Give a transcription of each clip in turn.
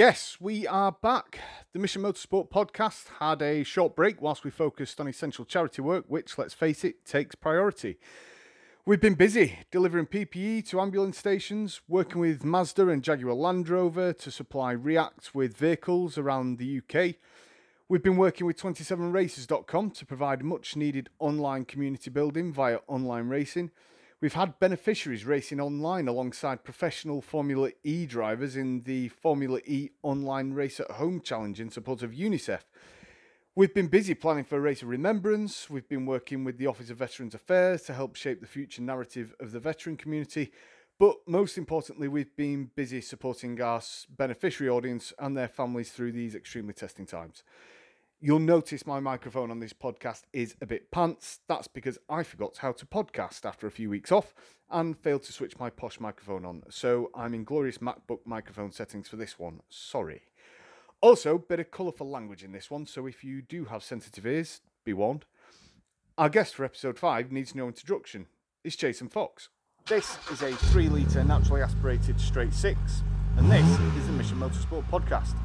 Yes, we are back. The Mission Motorsport podcast had a short break whilst we focused on essential charity work, which, let's face it, takes priority. We've been busy delivering PPE to ambulance stations, working with Mazda and Jaguar Land Rover to supply React with vehicles around the UK. We've been working with 27races.com to provide much needed online community building via online racing. We've had beneficiaries racing online alongside professional Formula E drivers in the Formula E Online Race at Home Challenge in support of UNICEF. We've been busy planning for a race of remembrance. We've been working with the Office of Veterans Affairs to help shape the future narrative of the veteran community. But most importantly, we've been busy supporting our beneficiary audience and their families through these extremely testing times. You'll notice my microphone on this podcast is a bit pants. That's because I forgot how to podcast after a few weeks off and failed to switch my posh microphone on. So I'm in glorious MacBook microphone settings for this one. Sorry. Also, bit of colourful language in this one, so if you do have sensitive ears, be warned. Our guest for episode 5 needs no introduction. It's Jason Fox. This is a 3 litre naturally aspirated straight 6, and this is the Mission Motorsport podcast.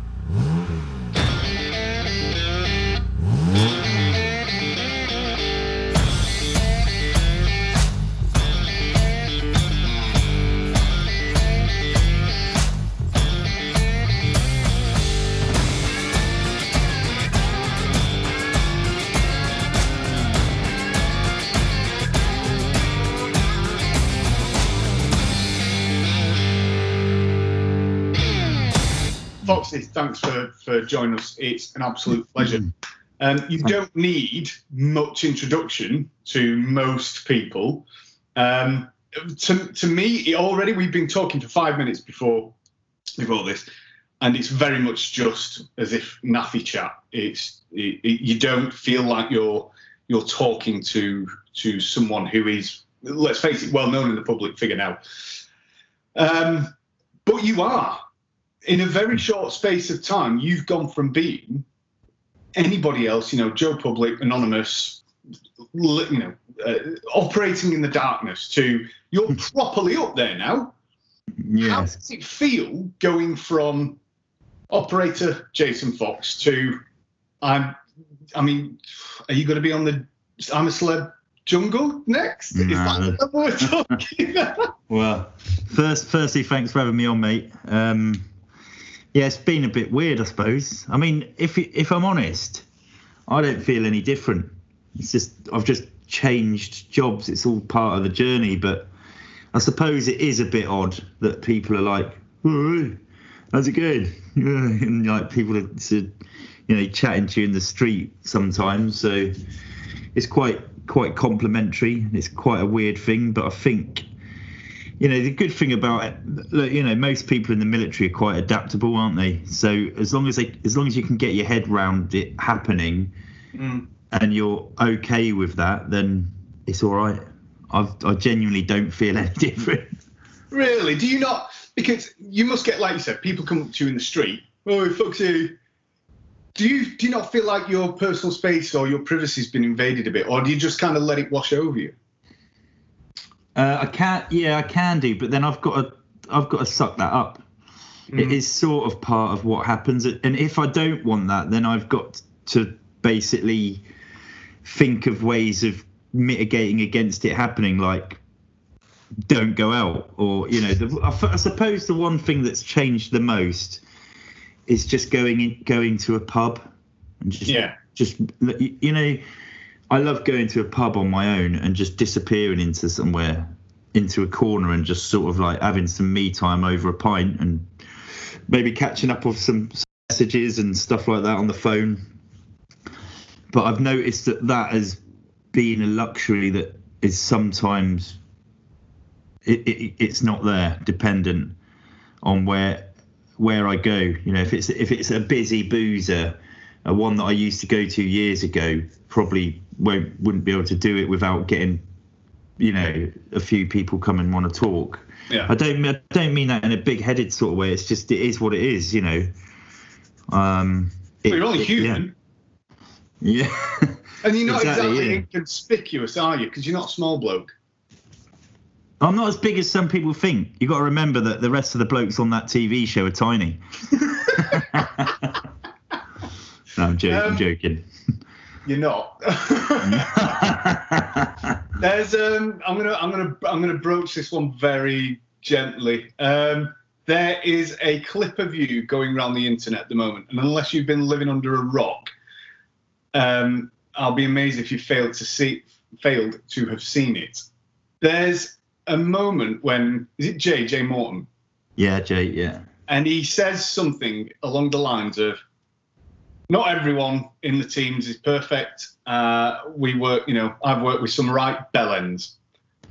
Thanks for, for joining us. It's an absolute pleasure. Um, you don't need much introduction to most people. Um, to, to me, already we've been talking for five minutes before before this, and it's very much just as if naffy chat. It's it, it, you don't feel like you're you're talking to to someone who is, let's face it, well known in the public figure now. Um, but you are in a very short space of time. You've gone from being anybody else, you know, Joe Public, anonymous, you know, uh, operating in the darkness to you're properly up there now. Yes. How does it feel going from operator Jason Fox to I'm? I mean, are you going to be on the I'm a celeb jungle next? Is that what we're talking? well, first, firstly, thanks for having me on, mate. Um, yeah, it's been a bit weird, I suppose. I mean, if if I'm honest, I don't feel any different. It's just I've just changed jobs. It's all part of the journey, but I suppose it is a bit odd that people are like, "How's it going?" and like people are, you know, chatting to you in the street sometimes. So it's quite quite complimentary. It's quite a weird thing, but I think you know the good thing about it look, you know most people in the military are quite adaptable aren't they? So as long as they as long as you can get your head round it happening mm. and you're okay with that then it's all right. I've, i genuinely don't feel any different. Really? Do you not because you must get like you said people come up to you in the street oh fuck you. Do you do you not feel like your personal space or your privacy's been invaded a bit or do you just kind of let it wash over you uh, I can't. Yeah, I can do, but then I've got to. I've got to suck that up. Mm. It is sort of part of what happens, and if I don't want that, then I've got to basically think of ways of mitigating against it happening, like don't go out, or you know, the, I, suppose the one thing that's changed the most is just going in, going to a pub and just yeah, just you know I love going to a pub on my own and just disappearing into somewhere, into a corner, and just sort of like having some me time over a pint and maybe catching up with some messages and stuff like that on the phone. But I've noticed that that has been a luxury that is sometimes it, it, it's not there, dependent on where where I go. You know, if it's if it's a busy boozer, a one that I used to go to years ago, probably won't wouldn't be able to do it without getting you know a few people come and want to talk yeah. i don't i don't mean that in a big-headed sort of way it's just it is what it is you know um it, you're only human yeah, yeah. and you're not exactly, exactly yeah. inconspicuous are you because you're not a small bloke I'm not as big as some people think. You've got to remember that the rest of the blokes on that TV show are tiny. no, I'm, jo- I'm Um, joking. You're not. There's um I'm gonna I'm gonna I'm gonna broach this one very gently. Um there is a clip of you going around the internet at the moment, and unless you've been living under a rock, um, I'll be amazed if you failed to see failed to have seen it. There's a moment when is it Jay Jay Morton, yeah, Jay. Yeah. and he says something along the lines of, "Not everyone in the teams is perfect. Uh, we work, you know, I've worked with some right bellends,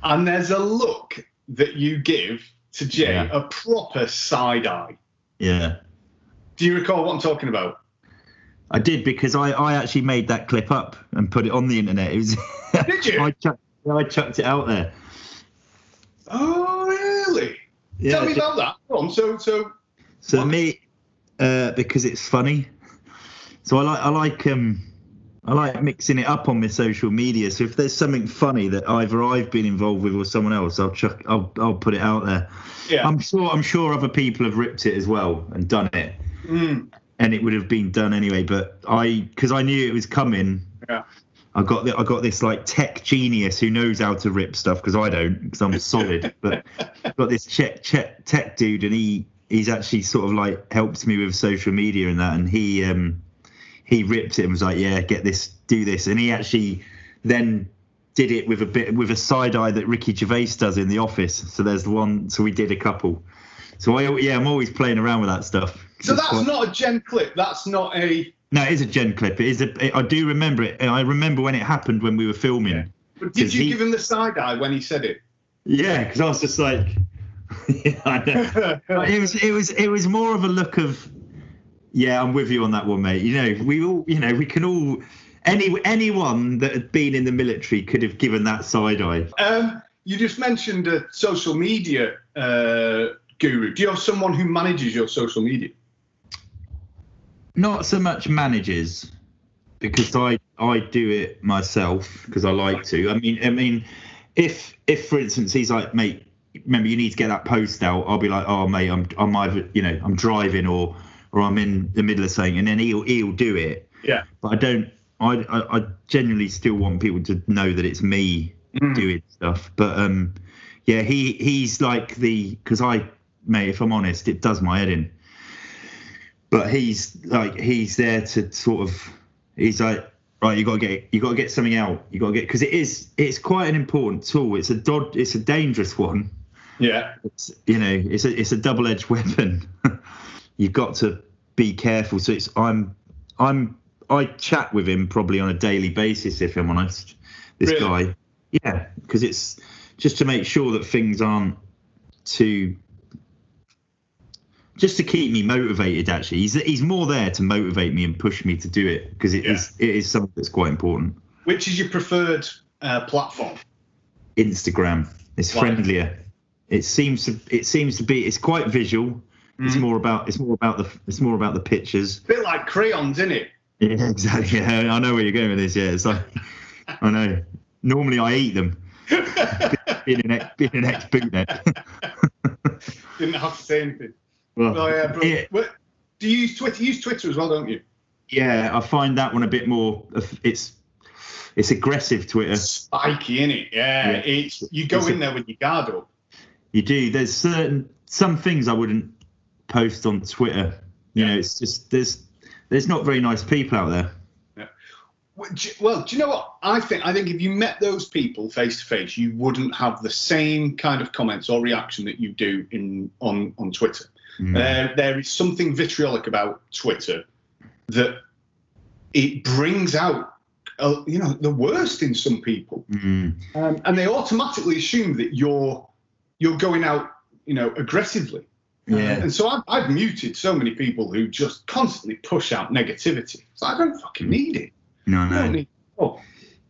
and there's a look that you give to Jay, Yeah. a proper side eye. Yeah. Do you recall what I'm talking about? I did because I, I actually made that clip up and put it on the internet. It was Did you? I, chucked, I chucked it out there. Oh, really? Yeah, Tell me about that. Go on. So, so So What? me, uh, because it's funny. So I like I like um I like mixing it up on my social media. So if there's something funny that either I've been involved with or someone else, I'll chuck I'll I'll put it out there. yeah. I'm sure I'm sure other people have ripped it as well and done it, Mm, and it would have been done anyway. But I because I knew it was coming. Yeah. I got the, I got this like tech genius who knows how to rip stuff because I don't because I'm solid. but got this tech, tech tech dude and he he's actually sort of like helps me with social media and that and he um he ripped it and was like yeah get this do this and he actually then did it with a bit with a side eye that Ricky Gervais does in the office. So there's the one. So we did a couple. So I yeah I'm always playing around with that stuff. so that's quite- not a gen clip. That's not a. no it is a gen clip. It is a I do remember it. I remember when it happened when we were filming. Yeah. But did 'Cause you he- give him the side eye when he said it? Yeah, because I was just like, yeah, I know. It was it was it was more of a look of yeah i'm with you on that one mate you know we all you know we can all any anyone that had been in the military could have given that side eye Um, you just mentioned a social media uh, guru. Do you have someone who manages your social media? not so much manages, because i i do it myself because i like to i mean i mean if if for instance he's like mate remember you need to get that post out i'll be like oh mate i'm i'm either you know i'm driving or or i'm in the middle of saying, and then he'll he'll do it Yeah. but I don't. I, I I genuinely still want people to know that it's me doing stuff. But um, yeah, he he's like the because I, mate, if I'm honest, it does my head in. But he's like he's there to sort of he's like right, you got to get you got to get something out. You got to get because it is it's quite an important tool. It's a dod it's a dangerous one. Yeah. It's you know it's a it's a double edged weapon. You've got to be careful. So it's I'm I'm I chat with him probably on a daily basis if I'm honest. This Really? guy, yeah, because it's just to make sure that things aren't too. Just to keep me motivated, actually, he's he's more there to motivate me and push me to do it because it is Yeah. it is something that's quite important. Which is your preferred uh, platform? Instagram. It's friendlier. It seems to it seems to be it's quite visual. It's Mhm. more about it's more about the it's more about the pictures. bit like crayons, isn't it? Yeah, exactly. Yeah, I know where you're going with this. Yeah, it's like I know. Normally I eat them. Being an ex, being an ex. Didn't have to say anything. well, Oh yeah, What- Do you use Twitter? You use Twitter as well, don't you? yeah, I find that one a bit more. It's it's aggressive Twitter. Spiky, innit? Yeah. Yeah. It's you go It's a- in there with your guard up. You do. There's certain some things I wouldn't post on Twitter. You Yeah. know, it's just there's there's not very nice people out there. Well, do- Well, do you know what? I think I think if you met those people face to face, you wouldn't have the same kind of comments or reaction that you do in on on Twitter. Mm. There, there is something vitriolic about Twitter that it brings out, uh, you know, the worst in some people, Mm. um, and they automatically assume that you're you're going out, you know, aggressively. Uh, Yeah. and so I've, I've muted so many people who just constantly push out negativity. So I don't fucking need it. No, no. need. Oh,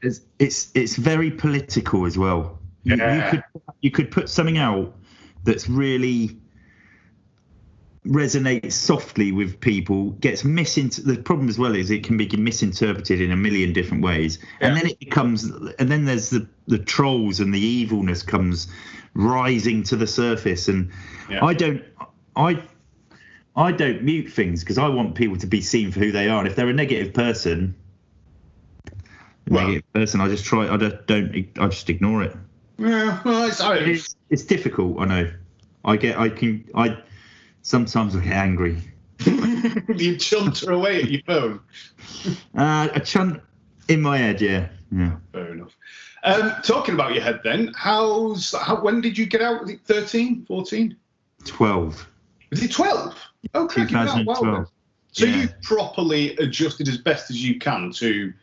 It's it's it's very political as well. You, Yeah. you could you could put something out that's really resonates softly with people, gets misint. The problem as well is it can be misinterpreted in a million different ways, and then it becomes, and then there's the the trolls and the evilness comes rising to the surface, and Yeah. I don't, I. I don't mute things because I want people to be seen for who they are. And if they're a negative person, Well- negative person, I just try. I just don't. I just ignore it. Yeah, well, it's, It's, it's difficult. I know. I get. I can. I sometimes I get angry. you chunter away at your phone. Uh, a chunt in my head. Yeah. Yeah. Fair enough. Um, talking about your head, then, how's how, when did you get out? Was it 13, 14? Twelve. Was it 12? Oh, crikey, wow, wow, 2012. So Yeah. you properly adjusted as best as you can to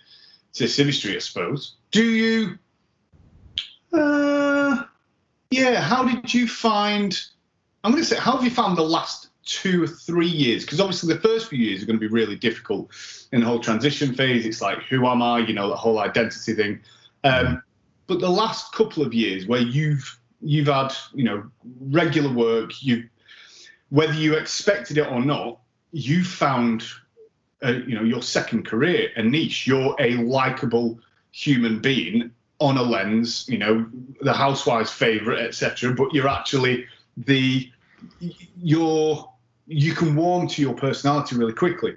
to Street, I suppose. Do you? Uh, yeah. How did you find? I'm going to say, how have you found the last two or three years? Because obviously the first few years are going to be really difficult in the whole transition phase. It's like, who am I? You know, the whole identity thing. Um, but the last couple of years where you've you've had you know regular work, you whether you expected it or not, you found uh, you know your second career, a niche. You're a likable human being on a lens, you know, the housewife's favorite, etc. But you're actually the you're you can warm to your personality really quickly.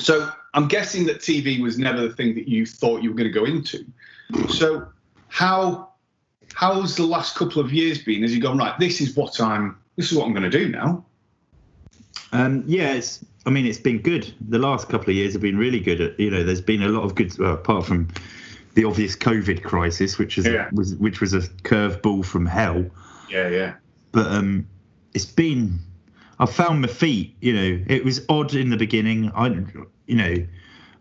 So I'm guessing that TV was never the thing that you thought you were going to go into. So how how's the last couple of years been? As you gone right, this is what I'm this is what I'm going to do now. Um, yeah, it's. I mean, it's been good. The last couple of years have been really good. At, you know, there's been a lot of good. Well, apart from the obvious COVID crisis, which is Yeah. was which was a curveball from hell. Yeah, yeah. But um, it's been. I found my feet. You know, it was odd in the beginning. I, you know,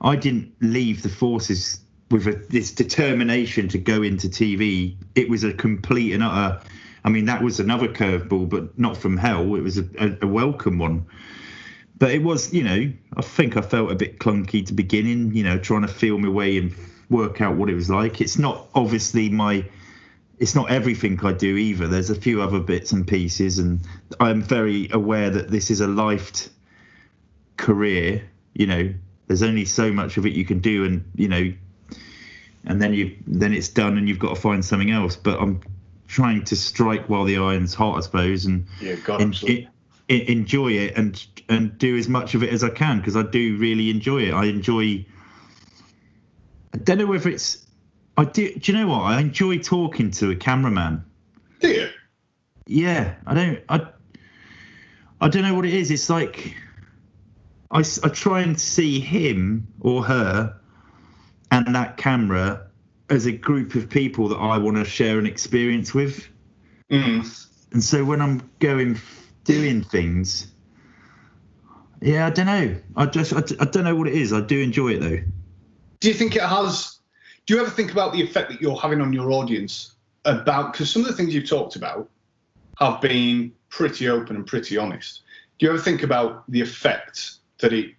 I didn't leave the forces with a, this determination to go into TV. It was a complete and utter. I mean, that was another curveball, but not from hell. It was a, a, a welcome one. But it was, you know, I think I felt a bit clunky to beginning. You know, trying to feel my way and work out what it was like. It's not obviously my it's not everything I do either. There's a few other bits and pieces, and I'm very aware that this is a life career. You know, there's only so much of it you can do, and you know, and then you then it's done, and you've got to find something else. But I'm trying to strike while the iron's hot, I suppose, and Yeah, God, en- absolutely. en- enjoy it and and do as much of it as I can because I do really enjoy it. I enjoy. I don't know whether it's. I do. Do you know what? I enjoy talking to a cameraman. Do you? Yeah, I don't. I. I don't know what it is. It's like. I, I try and see him or her, and that camera as a group of people that I want to share an experience with. Mm. And so when I'm going doing things, yeah, I don't know. I just I, I don't know what it is. I do enjoy it though. Do you think it has? Do you ever think about the effect that you're having on your audience? About because some of the things you've talked about have been pretty open and pretty honest. Do you ever think about the effect that it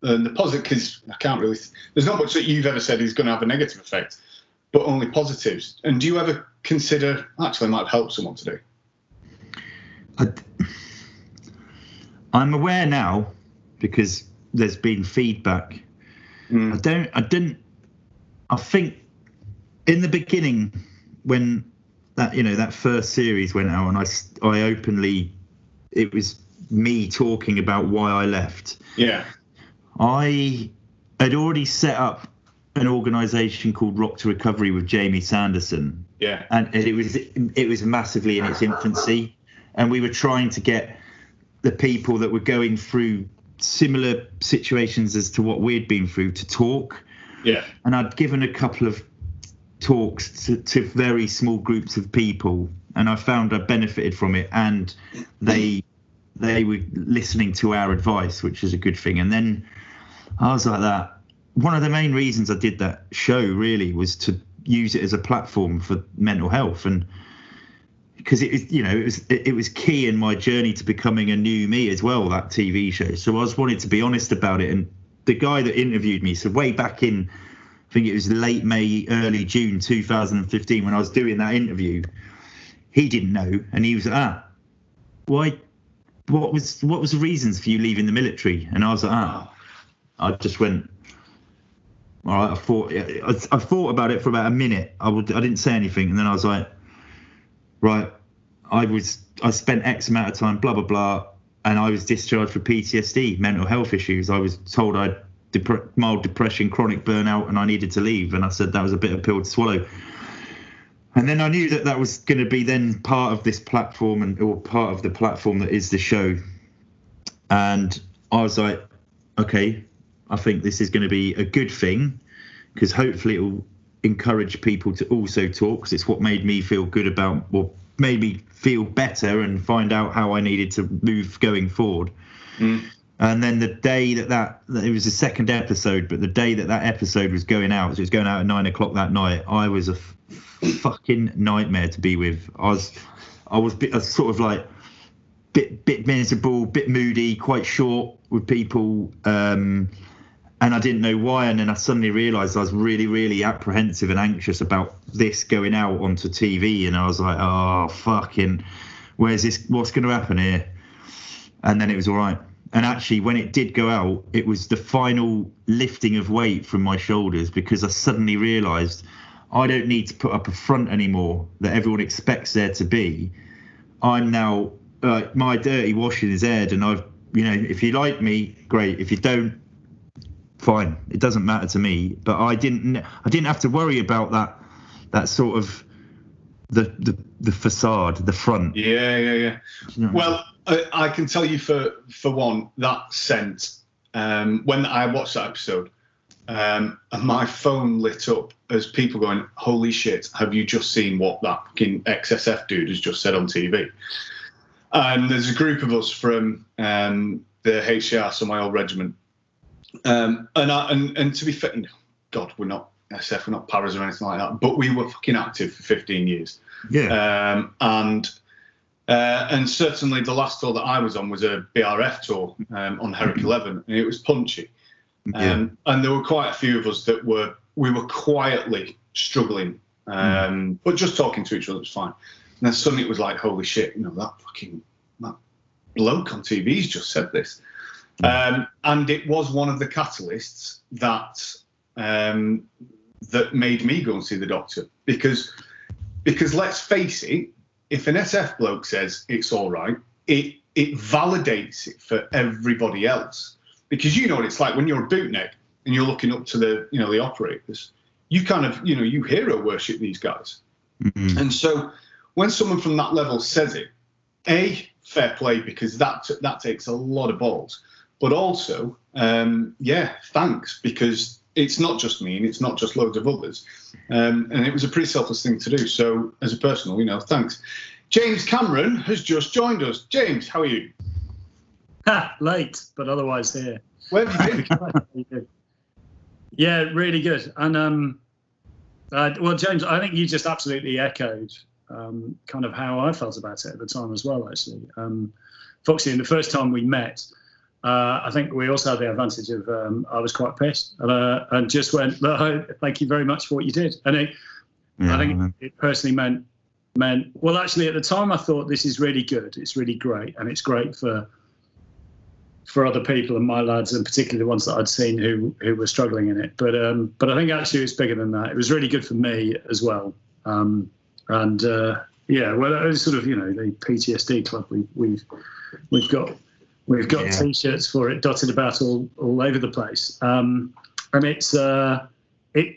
and the positive? Because I can't really. There's not much that you've ever said is going to have a negative effect, but only positives. And do you ever consider actually it might help someone today? I, I'm aware now because there's been feedback. Hmm. I don't. I didn't. I think in the beginning when that you know that first series went out and I I openly it was me talking about why I left. Yeah. I had already set up an organisation called Rock to Recovery with Jamie Sanderson, Yeah. and it was it was massively in its infancy, and we were trying to get the people that were going through similar situations as to what we'd been through to talk. Yeah. And I'd given a couple of talks to, to very small groups of people, and I found I benefited from it, and they they were listening to our advice, which is a good thing. And then I was like that. One of the main reasons I did that show really was to use it as a platform for mental health and because it was you know it was it was key in my journey to becoming a new me as well that TV show so I was wanted to be honest about it and the guy that interviewed me so way back in I think it was late May early June 2015 when I was doing that interview he didn't know and he was like, ah why what was what was the reasons for you leaving the military and I was like ah I just went. All right, I thought I, I thought about it for about a minute. I would I didn't say anything, and then I was like, right, I was I spent X amount of time, blah blah blah. And I was discharged for PTSD, mental health issues. I was told I had dep- mild depression, chronic burnout, and I needed to leave. And I said that was a bit of pill to swallow. And then I knew that that was going to be then part of this platform and or part of the platform that is the show. And I was like, okay, I think this is going to be a good thing because hopefully it will encourage people to also talk because it's what made me feel good about well made me feel better and find out how I needed to move going forward. Mm. And then the day that, that it was the second episode, but the day that that episode was going out, so it was going out at nine o'clock that night. I was a f- fucking nightmare to be with. I was, I was, bit, I was sort of like bit bit miserable, bit moody, quite short with people. Um, and I didn't know why. And then I suddenly realised I was really, really apprehensive and anxious about this going out onto TV. And I was like, oh fucking, where's this? What's going to happen here? And then it was all right. And actually, when it did go out, it was the final lifting of weight from my shoulders because I suddenly realised I don't need to put up a front anymore that everyone expects there to be. I'm now uh, my dirty washing is aired, and I've you know if you like me, great. If you don't, fine. It doesn't matter to me. But I didn't I didn't have to worry about that that sort of the the the facade, the front. Yeah, yeah, yeah. You know? Well, I, I can tell you for for one that scent. Um, when I watched that episode, um, and my phone lit up as people going, "Holy shit! Have you just seen what that fucking XSF dude has just said on TV?" And there's a group of us from um, the HCR, so my old regiment, um, and, I, and and to be fair, God, we're not SF, we're not paras or anything like that, but we were fucking active for 15 years. yeah, Um, and uh, and certainly the last tour that I was on was a BRF tour um, on Herrick 11, and it was punchy. yeah, Um, and there were quite a few of us that were we were quietly struggling, um, but just talking to each other was fine. And then suddenly it was like, holy shit, you know that fucking that bloke on TV's just said this, um, and it was one of the catalysts that um, that made me go and see the doctor because because let's face it, if an SF bloke says it's all right, it it validates it for everybody else because you know what it's like when you're a bootneck and you're looking up to the you know the operators. You kind of you know you hero worship these guys, Mhm. and so when someone from that level says it, a fair play because that that takes a lot of balls, but also um, yeah thanks because it's not just me and it's not just loads of others, um, and it was a pretty selfless thing to do. So as a personal, you know, thanks. James Cameron has just joined us. James, how are you? Ha, late, but otherwise here. Where have you been? yeah, really good. And um, uh, well, James, I think you just absolutely echoed um, kind of how I felt about it at the time as well. Actually, um, Foxy, and the first time we met, uh, I think we also had the advantage of um, I was quite pissed and, uh, and just went, "Look, "Thank you very much for what you did." And it, yeah, I think it personally meant meant well. Actually, at the time, I thought this is really good. It's really great, and it's great for for other people and my lads, and particularly the ones that I'd seen who who were struggling in it. But um, but I think actually it's bigger than that. It was really good for me as well. Um, and uh, yeah, well, it was sort of you know the PTSD club. We we've we've got we've got Yeah. t-shirts for it dotted about all all over the place. Um, and it's uh, it,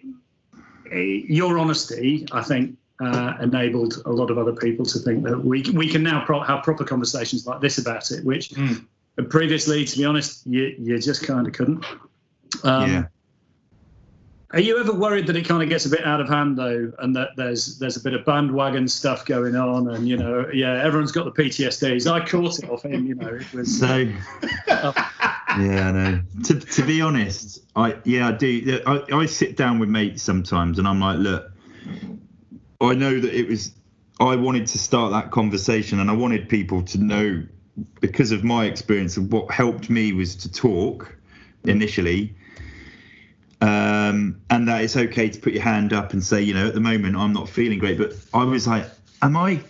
it your honesty, I think. Uh, enabled a lot of other people to think that we we can now pro- have proper conversations like this about it, which Mm. previously, to be honest, you you just kind of couldn't. Um, yeah. Are you ever worried that it kind of gets a bit out of hand though, and that there's there's a bit of bandwagon stuff going on, and you know, yeah, everyone's got the PTSDs. I caught it off him, you know. It was So, yeah, I know. To, to be honest, I yeah, I do. I, I sit down with mates sometimes, and I'm like, look, I know that it was. I wanted to start that conversation, and I wanted people to know because of my experience of what helped me was to talk initially. Um, and that it's okay to put your hand up and say, you know, at the moment I'm not feeling great. But I was like, am I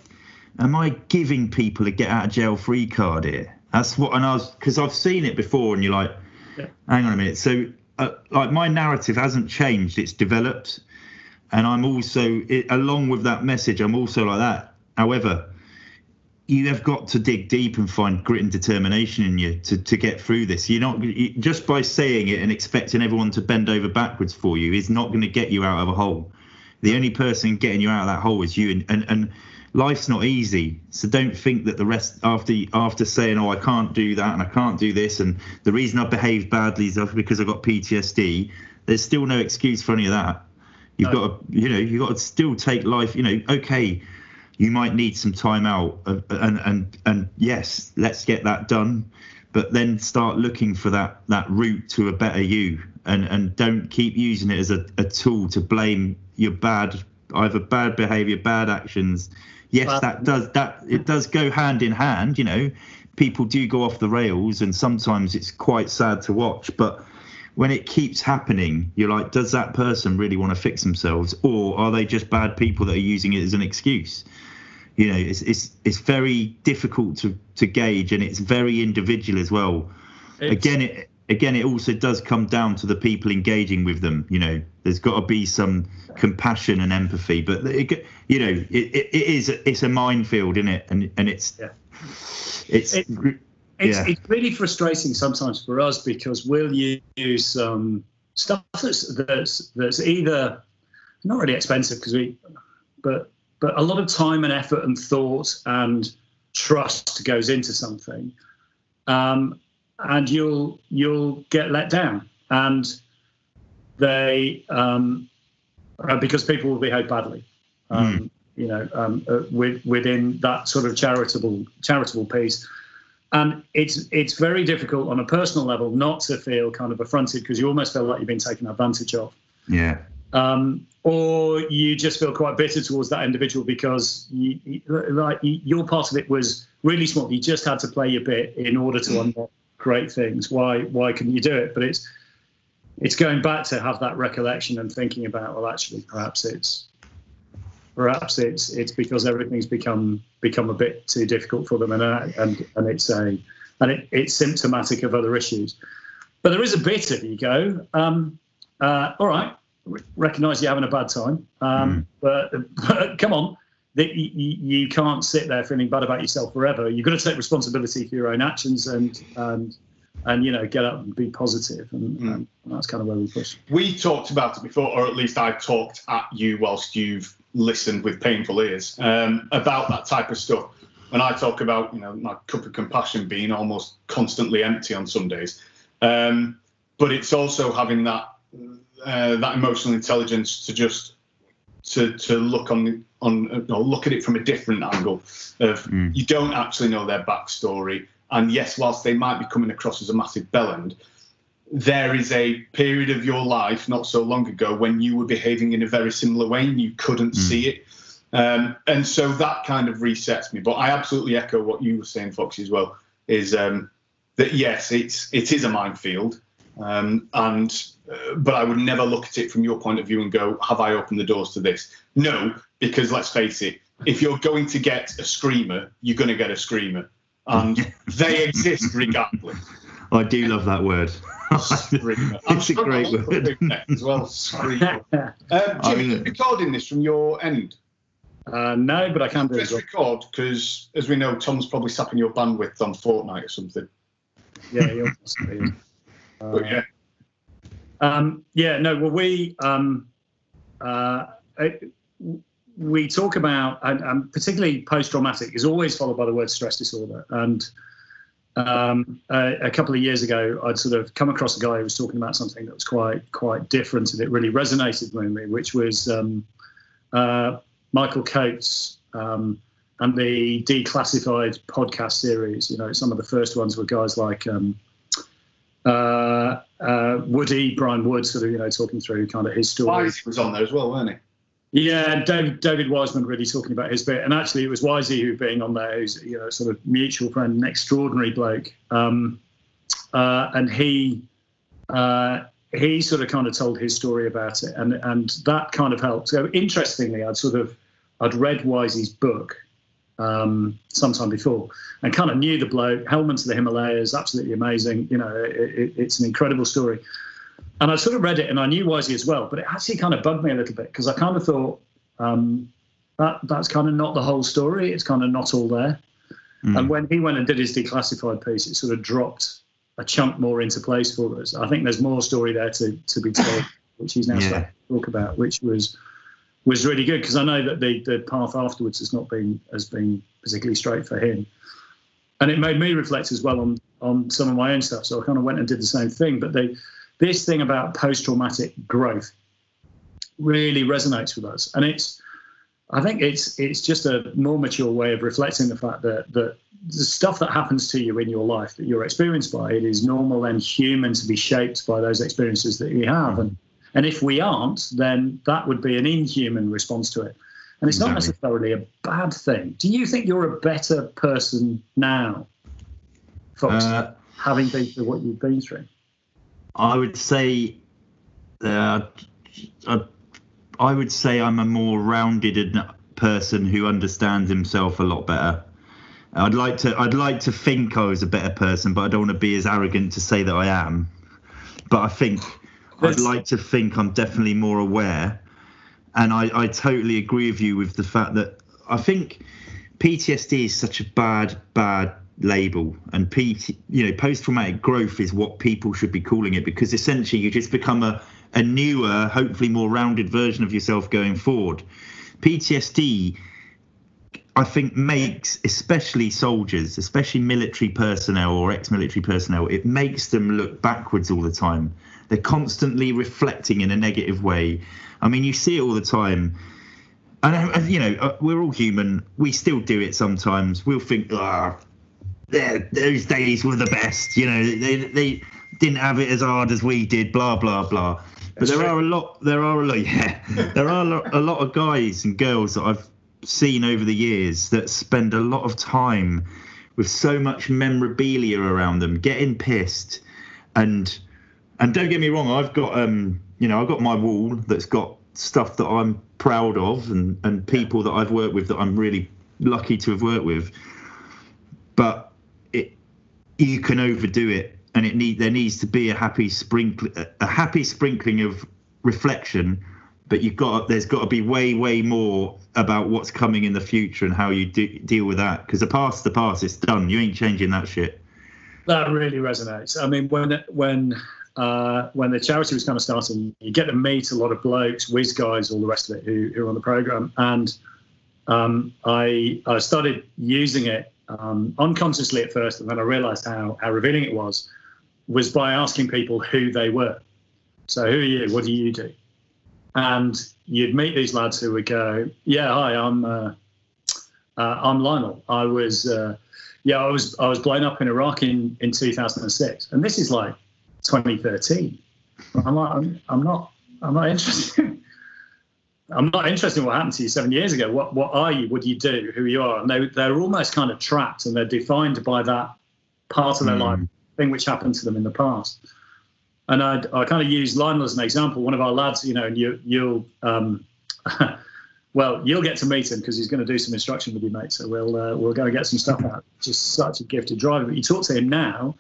am I giving people a get out of jail free card here? That's what, and I was because I've seen it before, and you're like, Yeah. hang on a minute. So, uh, like, my narrative hasn't changed; it's developed, and I'm also, it, along with that message, I'm also like that. However, you have got to dig deep and find grit and determination in you to, to get through this. You're not you, just by saying it and expecting everyone to bend over backwards for you is not going to get you out of a hole. The only person getting you out of that hole is you, and, and, and life's not easy. So don't think that the rest after after saying, "Oh, I can't do that and I can't do this," and the reason I behaved badly is because I've got PTSD. There's still no excuse for any of that. You've no. got to, you know, you've got to still take life. You know, okay, you might need some time out, uh, and and and yes, let's get that done. But then start looking for that that route to a better you, and and don't keep using it as a, a tool to blame your bad either bad behavior, bad actions. Yes, that does that it does go hand in hand. You know, people do go off the rails, and sometimes it's quite sad to watch, but when it keeps happening, you're like, does that person really want to fix themselves, or are they just bad people that are using it as an excuse? You know, it's it's it's very difficult to to gauge, and it's very individual as well. It's, again, it again it also does come down to the people engaging with them. You know, there's got to be some compassion and empathy, but it, you know, it, it, it is it's a minefield, isn't it? And and it's yeah. it's. It, it's, yeah. it's really frustrating sometimes for us because we'll use um, stuff that's, that's that's either not really expensive because we, but but a lot of time and effort and thought and trust goes into something, um, and you'll you'll get let down, and they um, uh, because people will behave badly. Mm. You know, um, uh, with, within that sort of charitable charitable piece and it's it's very difficult on a personal level not to feel kind of affronted because you almost feel like you've been taken advantage of. Yeah. Um, or you just feel quite bitter towards that individual because you, you, like your part of it was really small. You just had to play your bit in order to unlock great things. Why why couldn't you do it? But it's it's going back to have that recollection and thinking about well actually perhaps it's perhaps it's it's because everything's become become a bit too difficult for them, and uh, and and it's a and it, it's symptomatic of other issues. But there is a bit of ego. Um, uh, all right, recognise you're having a bad time, um, mm. but, but, come on, that you, you, can't sit there feeling bad about yourself forever. You've got to take responsibility for your own actions and and and you know get up and be positive and, mm. and that's kind of where we push we talked about it before or at least i talked at you whilst you've listened with painful ears um, about that type of stuff. When I talk about, you know, my cup of compassion being almost constantly empty on some days, um, but it's also having that uh, that emotional intelligence to just to to look on the on you know, look at it from a different angle of mm. you don't actually know their backstory, and yes, whilst they might be coming across as a massive bellend, there is a period of your life not so long ago when you were behaving in a very similar way and you couldn't mm. see it. Um, and so that kind of resets me. But I absolutely echo what you were saying, Foxy, as well. Is um, that yes, it's it is a minefield, um, and uh, but I would never look at it from your point of view and go, have I opened the doors to this? No, because let's face it, if you're going to get a screamer, you're going to get a screamer, and they exist regardless. I do love that word. it's a great word as well. Screamer. Um, Jim, are recording this from your end? Uh, no, but I can do it. record because, as we know, Tom's probably sapping your bandwidth on Fortnite or something. Yeah, yeah. Um, yeah, no. Well, we um, uh, we talk about, and, and particularly post-traumatic is always followed by the word stress disorder, and um, a, a, couple of years ago, I'd sort of come across a guy who was talking about something that was quite quite different, and it really resonated with me, which was um, uh, Michael Coates um, and the Declassified podcast series. You know, some of the first ones were guys like um, uh, uh, Woody, Brian Wood, sort of you know talking through kind of his story. He was on there as well, weren't he? Yeah, David, David Wiseman really talking about his bit, and actually it was Wisey who being on there, who's you know sort of mutual friend, an extraordinary bloke, um, uh, and he uh, he sort of kind of told his story about it, and and that kind of helped. So interestingly, I'd sort of I'd read Wisey's book um, sometime before, and kind of knew the bloke. Helmand to the Himalayas, absolutely amazing. You know, it, it, it's an incredible story and I sort of read it and I knew Wisey as well, but it actually kind of bugged me a little bit because I kind of thought um, that that's kind of not the whole story. It's kind of not all there. Mm. And when he went and did his declassified piece, it sort of dropped a chunk more into place for us. I think there's more story there to, to be told, which he's now Yeah. starting to talk about, which was was really good because I know that the, the path afterwards has not been has been particularly straight for him. And it made me reflect as well on on some of my own stuff. So I kind of went and did the same thing. But this thing about post traumatic growth really resonates with us. And it's I think it's it's just a more mature way of reflecting the fact that that the stuff that happens to you in your life that you're experienced by it is normal and human to be shaped by those experiences that you have and and if we aren't then that would be an inhuman response to it and it's not necessarily a bad thing do you think you're a better person now Fox, Uh, having been through what you've been through I would say, uh, I, I would say I'm a more rounded person who understands himself a lot better. I'd like to, I'd like to think I was a better person, but I don't want to be as arrogant to say that I am. But I think I'd like to think I'm definitely more aware, and I, I totally agree with you with the fact that I think PTSD is such a bad, bad label, and PT, you know, post-traumatic growth is what people should be calling it because essentially you just become a, a newer, hopefully more rounded version of yourself going forward. PTSD, I think, makes especially soldiers, especially military personnel or ex-military personnel, it makes them look backwards all the time. They're constantly reflecting in a negative way. I mean, you see it all the time. And uh, you know uh, we're all human. We still do it sometimes. We'll think ah those days were the best. You know they, they didn't have it as hard as we did blah blah blah. But That's there true. are a lot there are a lot yeah there are a lot of guys and girls that i've seen over the years that spend a lot of time with so much memorabilia around them getting pissed and and don't get me wrong i've got um you know i've got my wall that's got stuff that i'm proud of and and people that i've worked with that i'm really lucky to have worked with. But it you can overdo it and it need there needs to be a happy sprinkle a happy sprinkling of reflection but you've got there's got to be way way more about what's coming in the future and how you do, deal with that. Because the past the past it's done you ain't changing that shit. That really resonates. I mean, when when uh, when the charity was kind of starting, you get to meet a lot of blokes, WIS guys, all the rest of it, who, who are on the program, and um, I I started using it um, unconsciously at first, and then I realised how how revealing it was, was by asking people who they were. So who are you? What do you do? And you'd meet these lads who would go, "Yeah, hi, I'm uh, uh, I'm Lionel. I was." Uh, yeah, I was I was blown up in Iraq in, in 2006, and this is like 2013. I'm like, I'm, I'm not I'm not interested. I'm not interested in what happened to you seven years ago. What what are you? What do you do? Who you are? And they they're almost kind of trapped, and they're defined by that part of their Mm. life thing which happened to them in the past. And I I kind of use Lionel as an example. One of our lads, you know, and you you'll um, well, you'll get to meet him because he's going to do some instruction with you, mate. So we'll uh, we'll go and get some stuff out. Just such a gifted driver. But you talk to him now,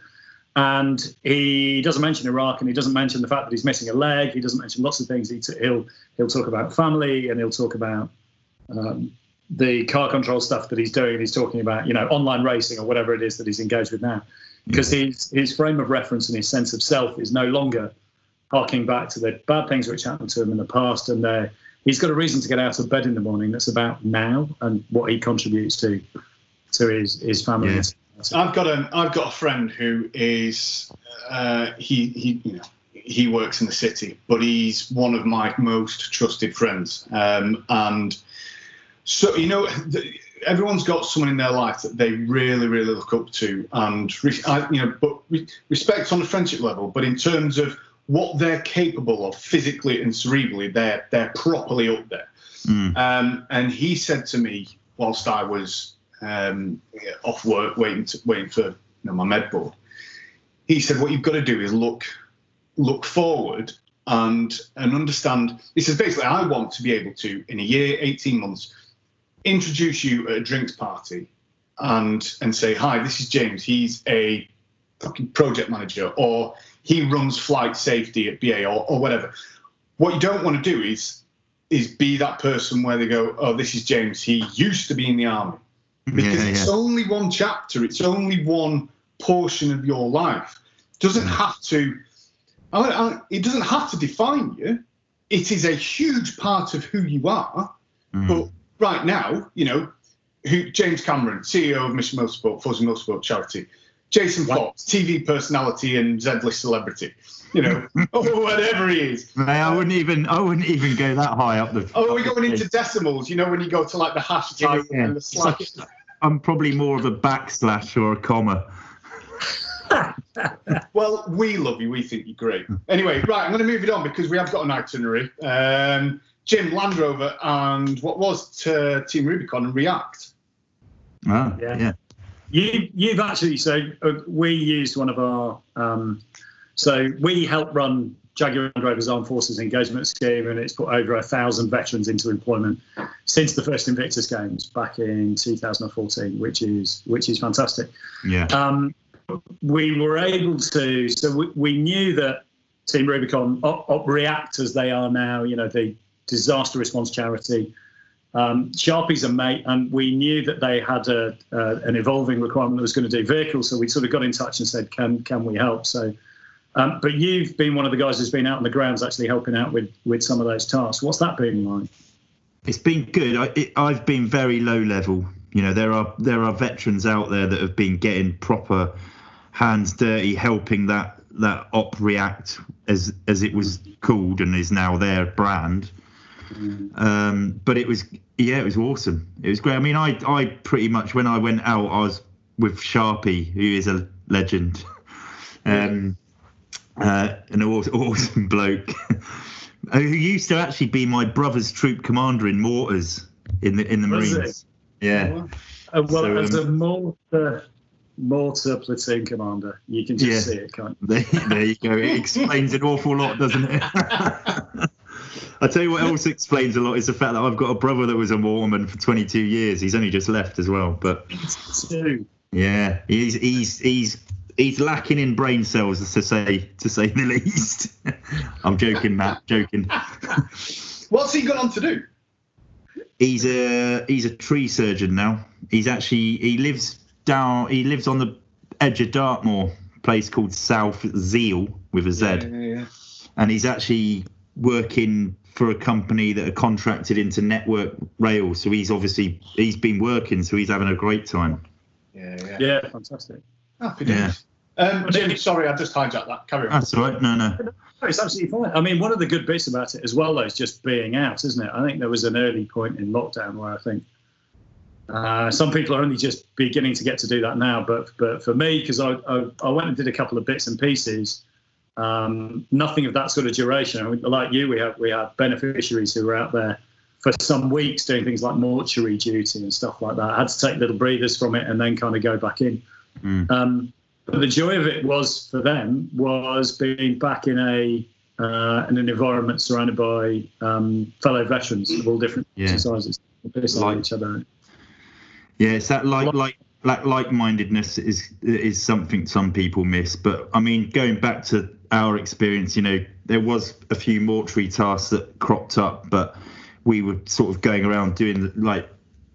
and he doesn't mention Iraq, and he doesn't mention the fact that he's missing a leg. He doesn't mention lots of things. He he'll he'll talk about family, and he'll talk about um, the car control stuff that he's doing. He's talking about you know online racing or whatever it is that he's engaged with now, because his his frame of reference and his sense of self is no longer harking back to the bad things which happened to him in the past, and uh, he's got a reason to get out of bed in the morning that's about now and what he contributes to to his his family. Yeah. I've got a I've got a friend who is uh, he he you know he works in the city, but he's one of my most trusted friends. Um, and so you know, the, everyone's got someone in their life that they really really look up to, and re- I, you know, but re- respect on a friendship level. But in terms of what they're capable of physically and cerebrally, they're they're properly up there. Mm. Um, and he said to me whilst I was um, off work waiting to, waiting for you know, my med board, he said, "What you've got to do is look look forward and and understand." He says basically, I want to be able to in a year, eighteen months, introduce you at a drinks party and and say, "Hi, this is James. He's a fucking project manager, or he runs flight safety at BA, or, or whatever." What you don't want to do is is be that person where they go, "Oh, this is James. He used to be in the army." Because Yeah, it's yeah. only one chapter, it's only one portion of your life. Doesn't Mm. have to. I I- it doesn't have to define you. It is a huge part of who you are. Mm. But right now, you know, who James Cameron, CEO of Mission Motorsport, Forces Motorsport Charity, Jason. Fox, TV personality and Z-list celebrity, you know, or whatever he is. Mate, I wouldn't even I wouldn't even go that high up the. Oh, are we up the going into decimals? You know, when you go to like the hashtag Yeah, and the slash. I'm probably more of a backslash or a comma. Well, we love you. We think you're great. Anyway, right, I'm going to move it on because we have got an itinerary. Um, Jim, Land Rover, and what was t- Team Rubicon and React. Ah, Yeah. yeah. You, you've actually so uh, we used one of our um, so we help run Jaguar Land Rover's Armed Forces Engagement Scheme, and it's put over a thousand veterans into employment since the first Invictus Games back in 2014, which is which is fantastic. Yeah. Um, we were able to, so we, we knew that Team Rubicon op, op react as they are now, you know, the disaster response charity. Um, Sharpie's a mate, and we knew that they had a, uh, an evolving requirement that was going to do vehicles. So we sort of got in touch and said, "Can can we help?" So, um, but you've been one of the guys who's been out on the grounds actually helping out with with some of those tasks. What's that been like? It's been good. I, it, I've been very low level. You know, there are there are veterans out there that have been getting proper hands dirty, helping that that op react as as it was called and is now their brand. Um, but it was yeah, it was awesome. It was great. I mean, I I pretty much when I went out, I was with Sharpie, who is a legend, um, uh, an aw- awesome bloke. Who used to actually be my brother's troop commander in mortars in the in the Was Marines. Yeah, Uh, well, So, as um, a mortar mortar platoon commander, you can just Yeah. see it, can't you? there, there you go. It explains an awful lot, doesn't it? I tell you what else explains a lot is the fact that I've got a brother that was a Mormon for 22 years. He's only just left as well, but Two. yeah, he's he's he's he's lacking in brain cells to say to say the least. I'm joking, Matt. Joking. What's he gone on to do? He's a he's a tree surgeon now. He's actually he lives down he lives on the edge of Dartmoor, a place called South Zeal with a Z, Yeah, yeah, yeah. and he's actually working for a company that are contracted into Network Rail. So he's obviously he's been working, so he's having a great time. Yeah, yeah. Yeah, fantastic. Happy Yeah. days. Um, Jim, sorry, I just hijacked that. Carry on. That's all right. No, no. No, it's absolutely fine. I mean, one of the good bits about it as well, though, is just being out, isn't it? I think there was an early point in lockdown where I think uh, some people are only just beginning to get to do that now. But but for me, because I, I I went and did a couple of bits and pieces, um, nothing of that sort of duration. I mean, like you, we have we have beneficiaries who were out there for some weeks doing things like mortuary duty and stuff like that. I had to take little breathers from it and then kind of go back in. Mm. Um, but the joy of it was for them was being back in a uh, in an environment surrounded by um, fellow veterans of all different Yeah. sizes, pissing Like- each other. Yeah, it's that like like like like-mindedness is is something some people miss. But I mean, going back to our experience, you know, there was a few mortuary tasks that cropped up, but we were sort of going around doing like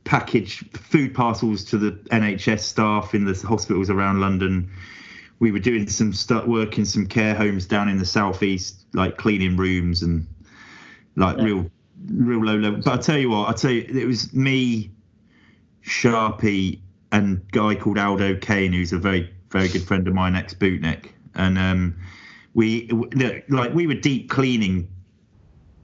package food parcels to the NHS staff in the hospitals around London. We were doing some stuff, work in some care homes down in the southeast, like cleaning rooms and like Yeah. real, real low level. But I tell you what, I tell you, it was me, Sharpie, and a guy called Aldo Kane, who's a very, very good friend of mine, ex bootneck, and um, we look, like we were deep cleaning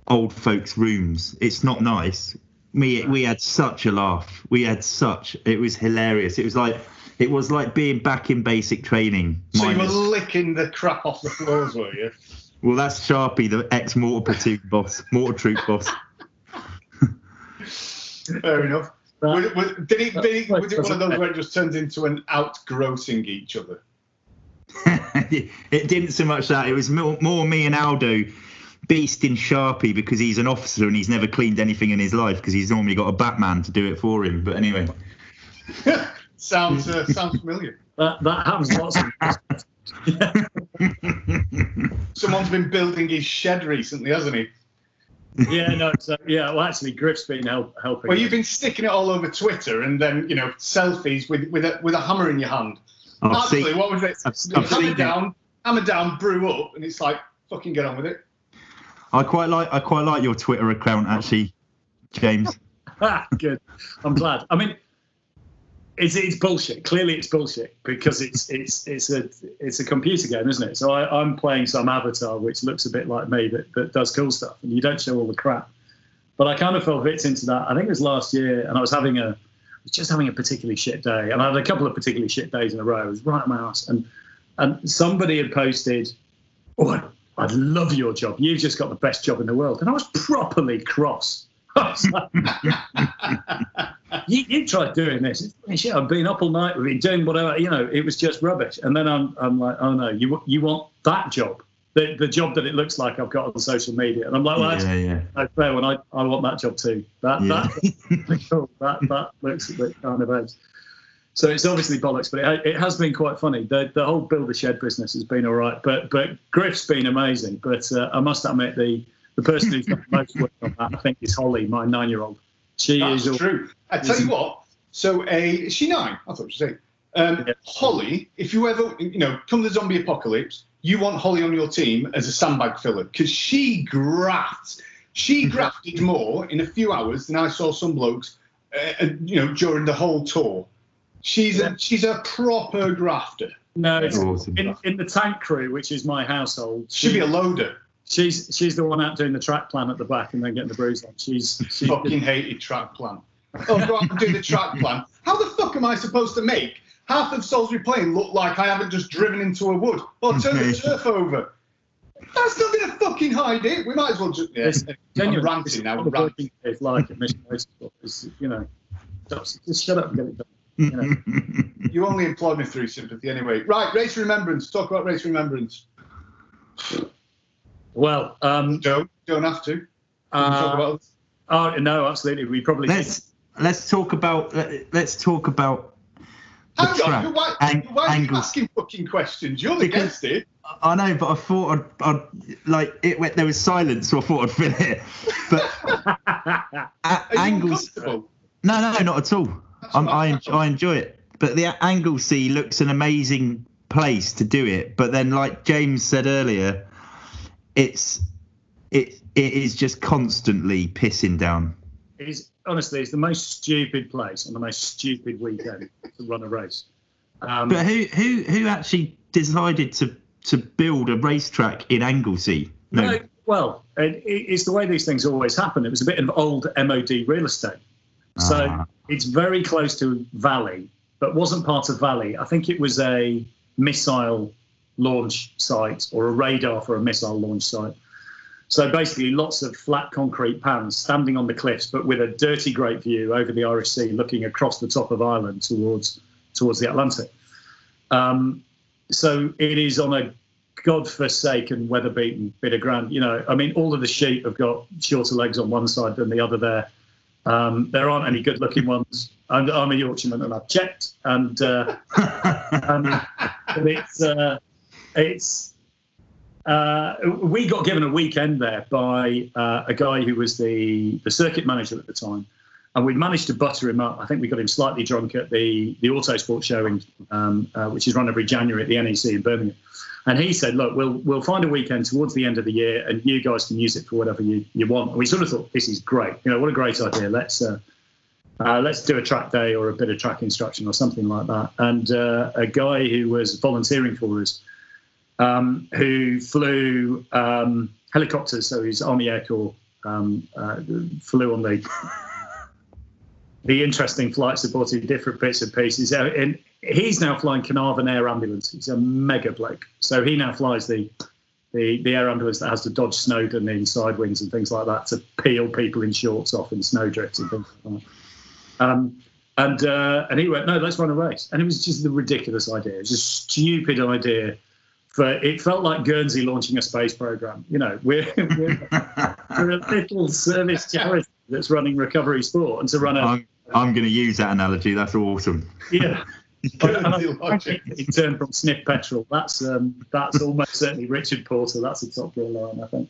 old folks' rooms. It's not nice. Me, we had such a laugh. We had such. It was hilarious. It was like, it was like being back in basic training. So you were licking the crap off the floors, were you? well, that's Sharpie, the ex mortar platoon boss, mortar troop boss. Fair enough. But- Was, was, did it, did it, was it one of those where it just turned into an outgrossing each other? it didn't so much that. It was more, more me and Aldo beasting Sharpie because he's an officer and he's never cleaned anything in his life because he's normally got a Batman to do it for him. But anyway, sounds uh, sounds familiar. That that happens lots. Of, Someone's been building his shed recently, hasn't he? yeah, no, so, yeah. Well, actually, Griff's been help, helping. Well, you've been sticking it all over Twitter, and then you know selfies with with a with a hammer in your hand. I've Actually, seen- what was it? I've- I've hammer seen it. down, hammer down, brew up, and it's like fucking get on with it. I quite like I quite like your Twitter account actually, James. Good. I'm glad. I mean, it's it's bullshit. Clearly, it's bullshit because it's it's it's a it's a computer game, isn't it? So I, I'm playing some avatar which looks a bit like me, but that does cool stuff, and you don't show all the crap. But I kind of fell victim to that. I think it was last year, and I was having a I was just having a particularly shit day, and I had a couple of particularly shit days in a row. I was right at my ass, and and somebody had posted, "Oh, I, love your job. You've just got the best job in the world," and I was properly cross. Was like, you, you tried doing this. Shit. I've been up all night. We've been doing whatever. You know, it was just rubbish. And then I'm, I'm like, oh no, you you want that job, the the job that it looks like I've got on social media. And I'm like, well, that's yeah, yeah. no fair one. I, I want that job too. That Yeah. that cool. that that looks a bit kind of edge. So it's obviously bollocks, but it, it has been quite funny. The the whole build a shed business has been all right, but but Griff's been amazing. But uh, I must admit the the person who's done the most work on that, I think, is Holly, my nine year old. She That's is true. I tell you what. So a is she nine? I thought she was eight. Um, Yeah. Holly, if you ever you know come the zombie apocalypse, you want Holly on your team as a sandbag filler because she grafts. She grafted more in a few hours than I saw some blokes, uh, uh, you know, during the whole tour. She's Yeah. a she's a proper grafter. No, it's Awesome. in, in the tank crew, which is my household. She'd be a loader. she's she's the one out doing the track plan at the back and then getting the bruise on. She's she's Fucking hated track plan. Oh, go out and do the track plan. How the fuck am I supposed to make half of Salisbury Plain look like I haven't just driven into a wood or turn the turf over? That's not going to fucking hide it. We might as well just. Yeah. It's I'm ranting now. what the ranting. is like at Mission you know, just, just shut up and get it done. You know. You only employ me through sympathy anyway. Right, race remembrance. Talk about race remembrance. Well, um, Don't don't have to. We talk uh, about oh no, absolutely. We probably let's let's talk about let- let's talk about the Hang on, track. why, Ang- why are you asking fucking questions? You're the Because- guest here. I know, but I thought I'd, I'd like it. Went, there was silence, so I thought I'd fill it. But a- Are you angles. No, no, not at all. I I. I enjoy it. But the Anglesey looks an amazing place to do it. But then, like James said earlier, it's it it is just constantly pissing down. is honestly it's the most stupid place on the most stupid weekend to run a race. Um, But who who who actually decided to to build a racetrack in Anglesey? No, well, it, it's the way these things always happen. It was a bit of old MOD real estate. So Ah. It's very close to Valley, but wasn't part of Valley. I think it was a missile launch site or a radar for a missile launch site. So basically, lots of flat concrete pans standing on the cliffs, but with a dirty great view over the Irish Sea, looking across the top of Ireland towards towards the Atlantic. Um, so it is on a godforsaken, weather-beaten bit of ground. You know, I mean, all of the sheep have got shorter legs on one side than the other. There, um, there aren't any good-looking ones. And I'm a Yorkshireman, and I've checked, and uh, um, but it's uh, it's. Uh, we got given a weekend there by uh, a guy who was the, the circuit manager at the time, and we'd managed to butter him up. I think we got him slightly drunk at the the Autosport show, in, um, uh, which is run every January at the NEC in Birmingham. And he said, "Look, we'll we'll find a weekend towards the end of the year, and you guys can use it for whatever you, you want." And we sort of thought, "This is great. You know, what a great idea. Let's uh, uh, let's do a track day or a bit of track instruction or something like that." And uh, a guy who was volunteering for us, um, who flew um, helicopters, so he's Army Air Corps, um, uh, flew on the the interesting flight supporting different bits and pieces. He's now flying Carnarvon Air Ambulance. He's a mega bloke. So he now flies the the, the air ambulance that has to dodge Snowdon in side winds and things like that to peel people in shorts off in snowdrifts and things like that. Um, and uh, and he went, no, let's run a race. And it was just a ridiculous idea. It was a stupid idea. For it felt like Guernsey launching a space program. You know, we're we're, we're a little service charity that's running recovery sport, and to run a I'm, I'm going to use that analogy. That's awesome. yeah. And I- Guernsey logic. he turned from sniff petrol. That's um, that's almost certainly Richard Porter. That's a top gear line, I think.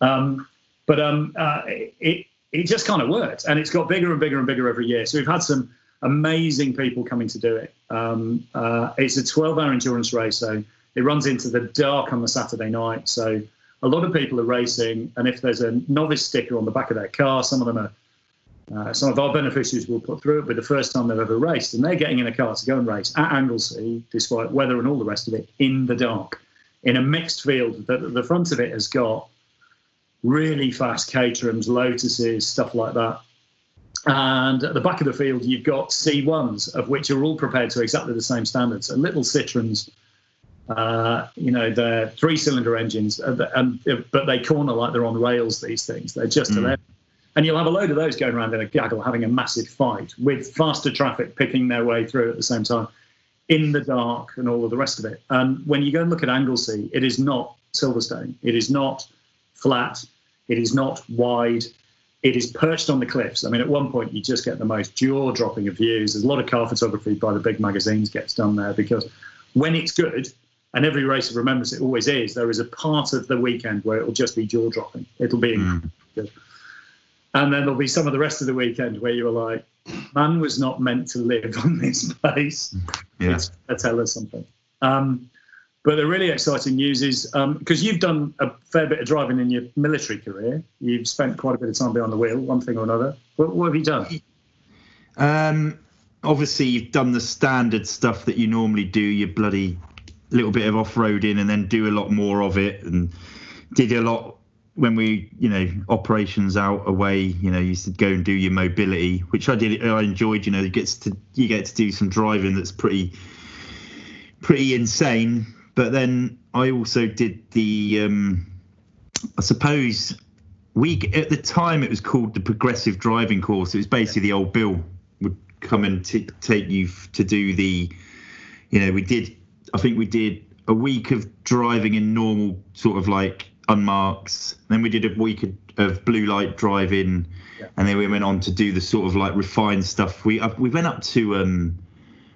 Um, but um, uh, it it just kind of worked, and it's got bigger and bigger and bigger every year. So we've had some amazing people coming to do it. Um, uh, it's a 12-hour endurance race, so it runs into the dark on the Saturday night. So a lot of people are racing, and if there's a novice sticker on the back of their car, some of them are. Uh, some of our beneficiaries will put through it but the first time they've ever raced, and they're getting in a car to go and race at Anglesey, despite weather and all the rest of it, in the dark, in a mixed field. that the front of it has got really fast Caterhams, Lotuses, stuff like that. And at the back of the field, you've got C1s, of which are all prepared to exactly the same standards. So little Citroens, uh, you know, they're three-cylinder engines, uh, and, but they corner like they're on rails. These things, they're just mm. And you'll have a load of those going around in a gaggle, having a massive fight with faster traffic picking their way through at the same time, in the dark, and all of the rest of it. And when you go and look at Anglesey, it is not Silverstone. It is not flat. It is not wide. It is perched on the cliffs. I mean, at one point, you just get the most jaw dropping of views. There's a lot of car photography by the big magazines gets done there because when it's good, and every Race of Remembrance it always is, there is a part of the weekend where it'll just be jaw dropping. It'll be mm. good. And then there'll be some of the rest of the weekend where you're like, man was not meant to live on this place. Yeah. It's, tell us something. Um, but the really exciting news is because um, you've done a fair bit of driving in your military career. You've spent quite a bit of time behind the wheel, one thing or another. What, what have you done? Um, obviously, you've done the standard stuff that you normally do. Your bloody little bit of off-roading, and then do a lot more of it, and did a lot when we, you know, operations out away. You know, you to go and do your mobility, which I did. I enjoyed. You know, you get to you get to do some driving that's pretty pretty insane but then I also did the, um, I suppose, we at the time it was called the progressive driving course. It was basically the old Bill would come and t- take you to do the, you know, we did. I think we did a week of driving in normal sort of like unmarks. Then we did a week of, blue light driving, yeah. and then we went on to do the sort of like refined stuff. We uh, we went up to um,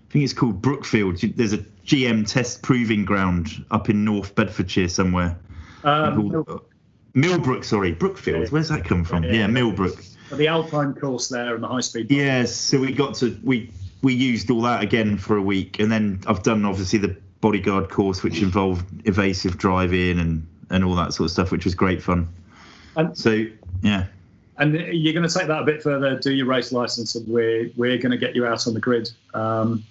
I think it's called Brookfield. There's a GM test proving ground up in North Bedfordshire somewhere. Um, called, Millbrook, sorry, Brookfield. Where's that come from? Yeah, yeah Millbrook. The Alpine course there and the high speed. Yes, so we got to we we used all that again for a week, and then I've done obviously the bodyguard course, which involved evasive driving and and all that sort of stuff, which was great fun. And so yeah. And you're going to take that a bit further, do your race license, and we're we're going to get you out on the grid. Um,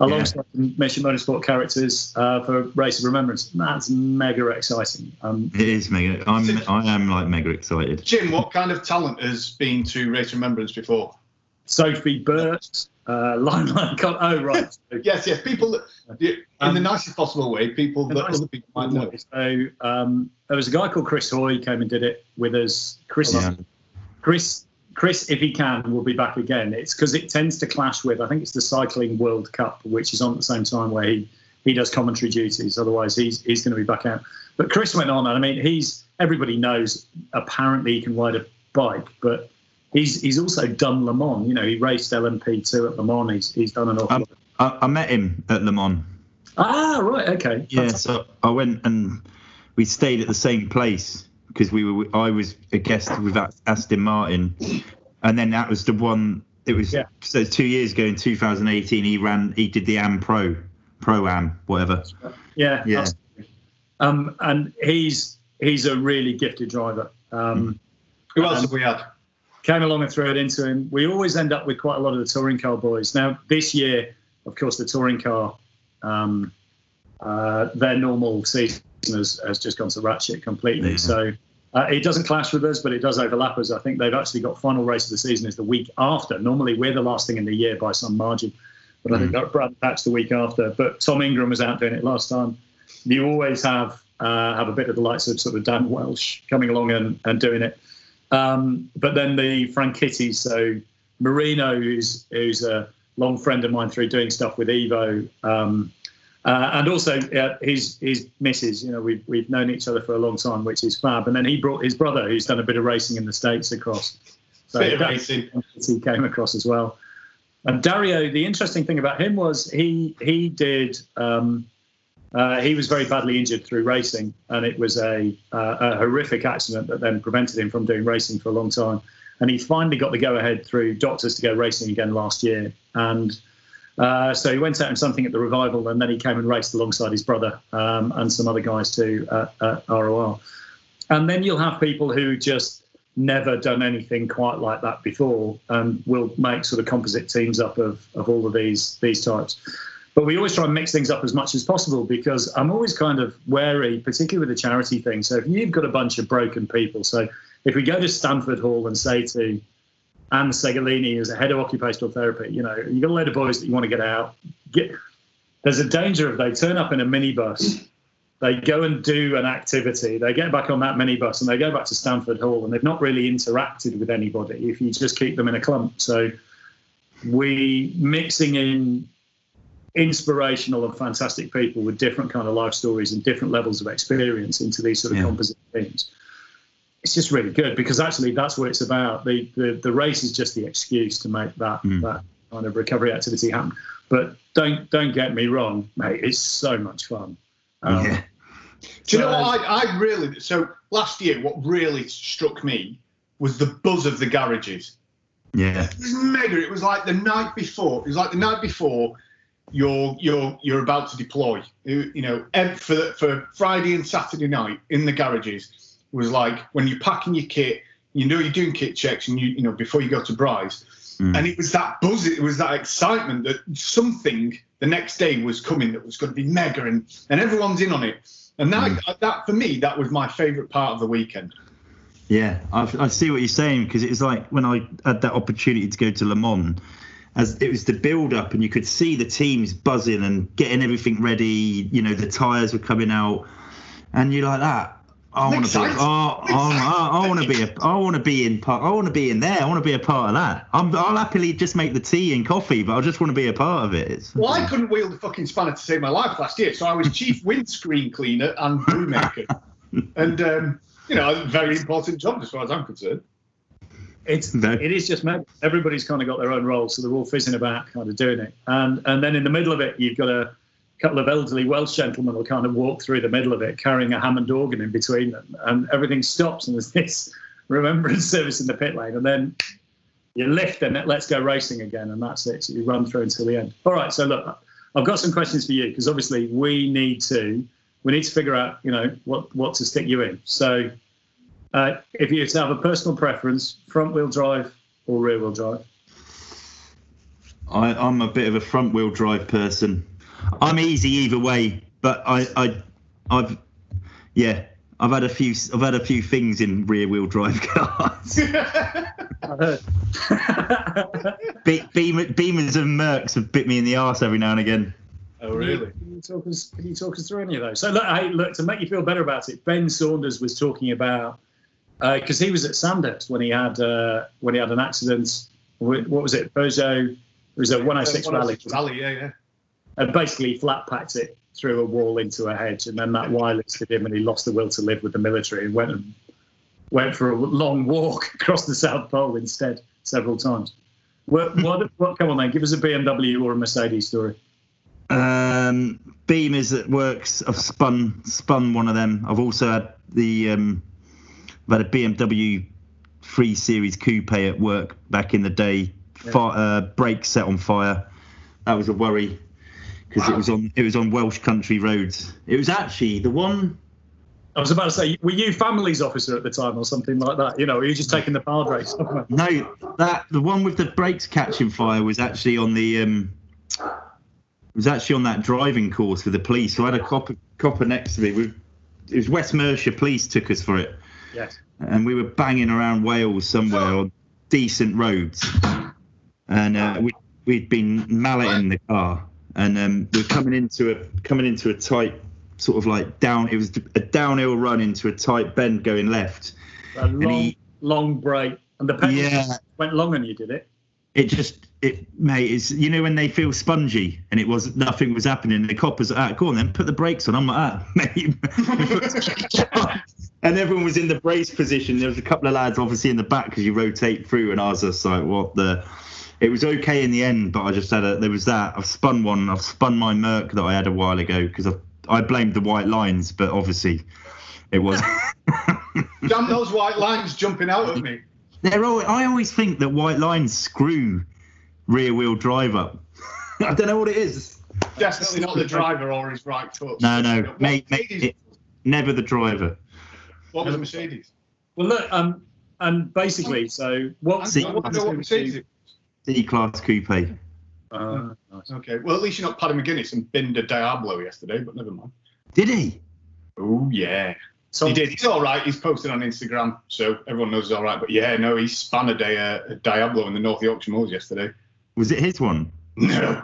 alongside yeah. Mission Motorsport characters uh, for Race of Remembrance. That's mega exciting. Um, it is mega. I'm I am like mega excited. Jim, what kind of talent has been to Race of Remembrance before? Sophie Burt, uh, Limelight. Oh right. yes, yes. People that, in um, the nicest possible way. People that other people might know. So um, there was a guy called Chris Hoy came and did it with us. Chris. Yeah. Chris Chris, if he can, will be back again. It's because it tends to clash with, I think it's the Cycling World Cup, which is on at the same time where he, he does commentary duties. Otherwise, he's he's going to be back out. But Chris went on, and I mean, he's everybody knows apparently he can ride a bike, but he's he's also done Le Mans. You know, he raced LMP2 at Le Mans. He's he's done an awful. I, I met him at Le Mans. Ah, right, okay. Yeah, so I went and we stayed at the same place because we were I was a guest with Aston Martin, and then that was the one. It was yeah. so two years ago in 2018. He ran. He did the Am Pro, Pro Am, whatever. Yeah, yeah. Um, and he's he's a really gifted driver. Um, Who else have we had? Came along and threw it into him. We always end up with quite a lot of the touring car boys. Now this year, of course, the touring car, um, uh, their normal season has, has just gone to ratchet completely. Yeah. So uh, it doesn't clash with us, but it does overlap us. I think they've actually got final race of the season is the week after. Normally, we're the last thing in the year by some margin, but mm. I think mm. Brands Hatch the week after. But Tom Ingram was out doing it last time. You always have uh, have a bit of the likes of sort of Dan Welch coming along and, and doing it. Um, but then the Franchittis, so Marino, who's who's a long friend of mine through doing stuff with Evo. Um, uh, and also uh, his his missus, you know, we've we've known each other for a long time, which is fab. And then he brought his brother, who's done a bit of racing in the states, across. So bit of racing. He came across as well. And Dario, the interesting thing about him was he he did um, Uh, he was very badly injured through racing, and it was a, uh, a horrific accident that then prevented him from doing racing for a long time. And he finally got the go ahead through doctors to go racing again last year. And uh, so he went out in something at the revival, and then he came and raced alongside his brother um, and some other guys too at, at ROR. And then you'll have people who just never done anything quite like that before and will make sort of composite teams up of, of all of these these types. But we always try and mix things up as much as possible because I'm always kind of wary, particularly with the charity thing. So if you've got a bunch of broken people, so if we go to Stanford Hall and say to Anne Segolini, who's a head of occupational therapy, you know, you've got a load of boys that you want to get out, get there's a danger if they turn up in a minibus they go and do an activity, they get back on that minibus and they go back to Stanford Hall and they've not really interacted with anybody if you just keep them in a clump. So we mixing in inspirational and fantastic people with different kind of life stories and different levels of experience into these sort of yeah. composite teams. It's just really good because actually that's what it's about. The the, the race is just the excuse to make that mm. that kind of recovery activity happen. But don't don't get me wrong, mate. It's so much fun. Um, yeah. Do you know what I, I really so last year what really struck me was the buzz of the garages. Yeah. It was mega. It was like the night before. It was like the night before you're you're you're about to deploy. You know, for for Friday and Saturday night in the garages was like when you're packing your kit, you know you're doing kit checks and you you know before you go to Brize. Mm. And it was that buzz, it was that excitement that something the next day was coming that was going to be mega and, and everyone's in on it. And that, mm. that for me, that was my favourite part of the weekend. Yeah, I, I see what you're saying because it's like when I had that opportunity to go to Le Mans, as it was the build up, and you could see the teams buzzing and getting everything ready. You know, the tyres were coming out, and you're like that. I want to be. Oh, I, I want to be. A, I want to be in part. I want to be in there. I want to be a part of that. I'm, I'll happily just make the tea and coffee, but I just want to be a part of it. It's, well, I couldn't wield a fucking spanner to save my life last year, so I was chief windscreen cleaner and brewmaker, and um, you know, a very important job as far as I'm concerned. It's it is just everybody's kind of got their own role, so they're all fizzing about, kind of doing it, and and then in the middle of it, you've got a couple of elderly Welsh gentlemen will kind of walk through the middle of it carrying a Hammond organ in between them, and everything stops, and there's this remembrance service in the pit lane, and then you lift and let's go racing again, and that's it. So you run through until the end. All right, so look, I've got some questions for you because obviously we need to we need to figure out you know what what to stick you in. So uh, if you have a personal preference, front wheel drive or rear wheel drive. I, I'm a bit of a front wheel drive person. I'm easy either way, but I, I, I've, yeah, I've had a few, I've had a few things in rear-wheel drive cars. Be- Beam- Beamers and Mercs have bit me in the arse every now and again. Oh, really? Can you, talk us? Can you talk us through any of those? So look, hey, look to make you feel better about it. Ben Saunders was talking about because uh, he was at Sandhurst when he had uh, when he had an accident. What was it? Peugeot. It was a 106 rally. Rally, yeah, yeah and basically flat packed it through a wall into a hedge, and then that whitelisted him, and he lost the will to live with the military and went and went for a long walk across the South Pole instead several times. What, what, what come on then, give us a BMW or a Mercedes story. Um, Beam is at works. I've spun spun one of them. I've also had the um, I've had a BMW 3 Series coupe at work back in the day. Fire, uh, brake set on fire. That was a worry because wow. it was on it was on Welsh country roads. It was actually the one. I was about to say, were you families officer at the time or something like that? You know, were you just taking the power brakes? no, that the one with the brakes catching fire was actually on the um, was actually on that driving course with the police. So I had a copper copper next to me. We, it was West Mercia police took us for it. Yes. And we were banging around Wales somewhere on decent roads, and uh, we we'd been malleting the car and um, we are coming into a coming into a tight sort of like down. It was a downhill run into a tight bend going left. A long, he, long break, and the pedals yeah, went long, and you did it. It just it mate is you know when they feel spongy and it was nothing was happening. The coppers ah go on then put the brakes on. I'm like ah mate. and everyone was in the brace position. There was a couple of lads obviously in the back because you rotate through, and I was just like what the it was okay in the end, but I just had a there was that I've spun one. I've spun my Merc that I had a while ago because I I blamed the white lines, but obviously it was. Damn those white lines jumping out at me. They're all, I always think that white lines screw rear wheel drive up. I don't know what it is. Definitely not the driver or his right foot. No, no, mate, mate, it, never the driver. What was Mercedes? Well, look, um, and basically, so what? See- I want to know what Mercedes is. D class coupe. Uh, nice. Okay, well, at least you're not Paddy McGuinness and binned a Diablo yesterday, but never mind. Did he? Oh, yeah. So he did. He's all right. He's posted on Instagram, so everyone knows he's all right. But yeah, no, he spun a day uh, a Diablo in the North Yorkshire Moors yesterday. Was it his one? No.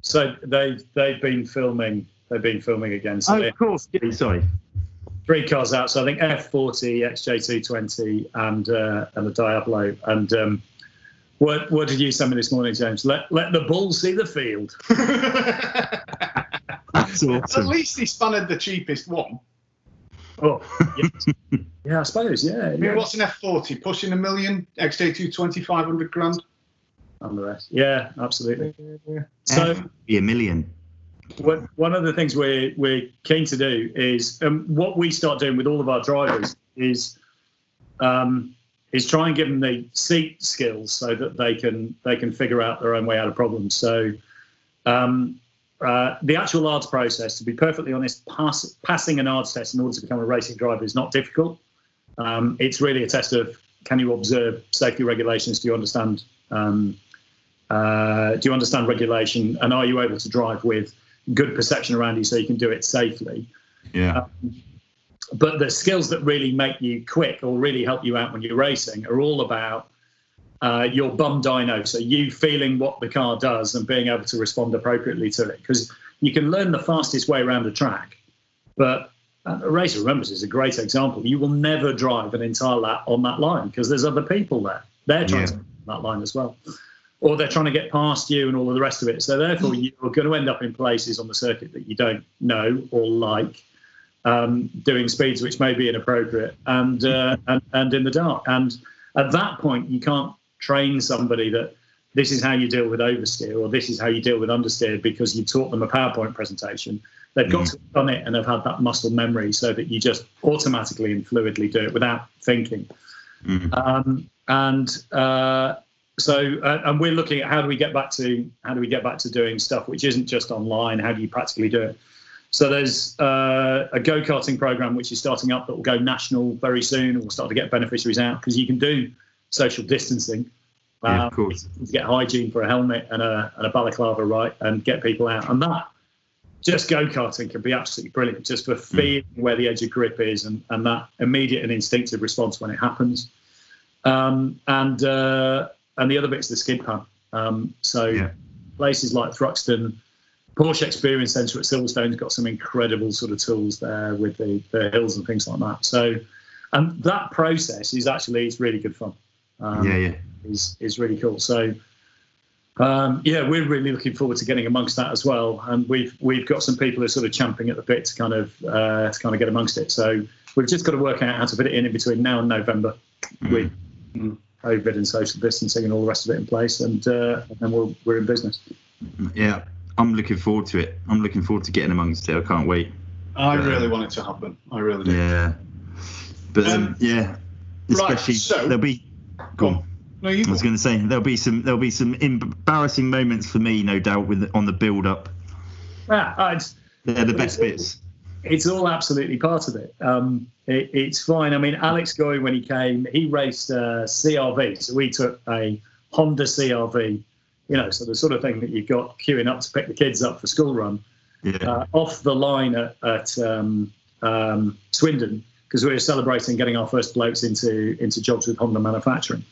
So they've they've been filming. They've been filming again. So they of course. Sorry. Three cars out. So I think F40, XJ220, and uh, and the Diablo. And um, what what did you send me this morning, James? Let let the bull see the field. That's At least he spanned the cheapest one. Oh, yes. yeah, I suppose. Yeah, I mean, yeah. what's an F40? Pushing a million? XJ220, 500 grand? And the rest. Yeah, absolutely. So. Be a million. One one of the things we're we're keen to do is um, what we start doing with all of our drivers is um, is try and give them the seat skills so that they can they can figure out their own way out of problems. So um, uh, the actual ARDS process, to be perfectly honest, pass, passing an ARDS test in order to become a racing driver is not difficult. Um, it's really a test of can you observe safety regulations? Do you understand? Um, uh, do you understand regulation? And are you able to drive with good perception around you so you can do it safely? Yeah. But the skills that really make you quick or really help you out when you're racing are all about uh, your bum dyno. So you feeling what the car does and being able to respond appropriately to it. Because you can learn the fastest way around a track, but uh, a Race of Remembrance is a great example. You will never drive an entire lap on that line because there's other people there. They're trying Yeah. to that line as well. Or they're trying to get past you and all of the rest of it. So therefore, you're going to end up in places on the circuit that you don't know or like, um, doing speeds which may be inappropriate and, uh, and and in the dark. And at that point, you can't train somebody that this is how you deal with oversteer or this is how you deal with understeer because you taught them a PowerPoint presentation. They've got to have done it and they've had that muscle memory so that you just automatically and fluidly do it without thinking. Mm. Um, and uh, so, uh, and we're looking at how do we get back to how do we get back to doing stuff which isn't just online? How do you practically do it? So there's uh, a go karting program which is starting up that will go national very soon. We'll start to get beneficiaries out because you can do social distancing. Yeah, Um, of course. get hygiene for a helmet and a, and a balaclava right and get people out. And that just go karting can be absolutely brilliant just for feeling where the edge of grip is and, and that immediate and instinctive response when it happens. Um, and uh, and the other bit's of the skid pan. Um, so Yeah. places like Thruxton, Porsche Experience Centre at Silverstone's got some incredible sort of tools there with the, the hills and things like that. So, and that process is actually it's really good fun. Um, yeah, yeah. is is really cool. So um, yeah, we're really looking forward to getting amongst that as well. And we've we've got some people who are sort of champing at the bit to kind of uh, to kind of get amongst it. So we've just got to work out how to fit it in in between now and November with COVID and social distancing and all the rest of it in place, and uh, and then we're we're in business. Yeah. I'm looking forward to it. I'm looking forward to getting amongst it. I can't wait. I Yeah. really want it to happen. I really do. Yeah. But um, Um, yeah, right, especially so- there'll be. Go on. No, you I was going to say there'll be some there'll be some embarrassing moments for me, no doubt, with on the build up. Yeah, uh, it's, They're the best bits. It's all absolutely part of it. Um, it. It's fine. I mean, Alex Goy, when he came, he raced a CRV. So we took a Honda CRV, you know, so the sort of thing that you've got queuing up to pick the kids up for school run, Yeah. uh, off the line at, at um, um, Swindon, because we were celebrating getting our first blokes into into jobs with Honda manufacturing.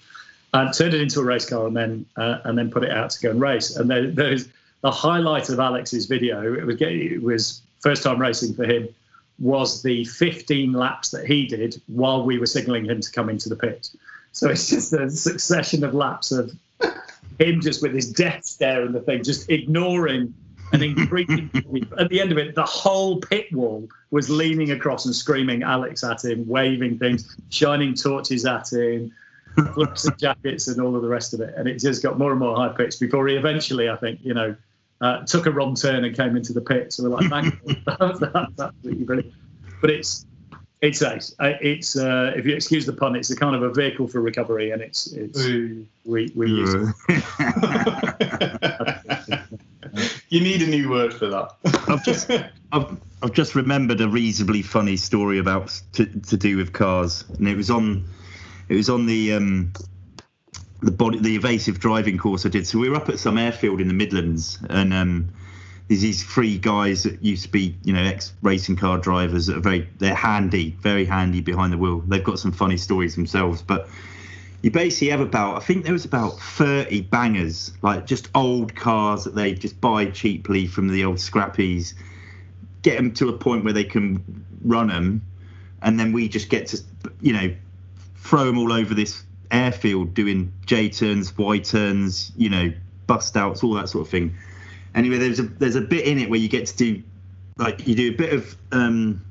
And turned it into a race car and then uh, and then put it out to go and race. And there, there's the highlight of Alex's video. It was it was first time racing for him was the 15 laps that he did while we were signaling him to come into the pit. So it's just a succession of laps of him just with his death stare and the thing, just ignoring and increasing. At the end of it, the whole pit wall was leaning across and screaming Alex at him, waving things, shining torches at him, and jackets and all of the rest of it. And it just got more and more high pitched before he eventually, I think, you know, uh, took a wrong turn and came into the pit. So we're like, that's, that's absolutely brilliant. But it's it's ace. Uh, it's uh, if you excuse the pun, it's a kind of a vehicle for recovery, and it's it's we we use. you need a new word for that. I've just I've, I've just remembered a reasonably funny story about to, to do with cars, and it was on it was on the um, the body the evasive driving course I did. So we were up at some airfield in the Midlands, and um, there's these three guys that used to be, you know, ex racing car drivers that are very, they're handy, very handy behind the wheel. They've got some funny stories themselves, but you basically have about, I think there was about 30 bangers, like just old cars that they just buy cheaply from the old scrappies, get them to a point where they can run them, and then we just get to, you know, throw them all over this airfield doing J turns, Y turns, you know, bust outs, all that sort of thing anyway, there's a there's a bit in it where you get to do like you do a bit of um,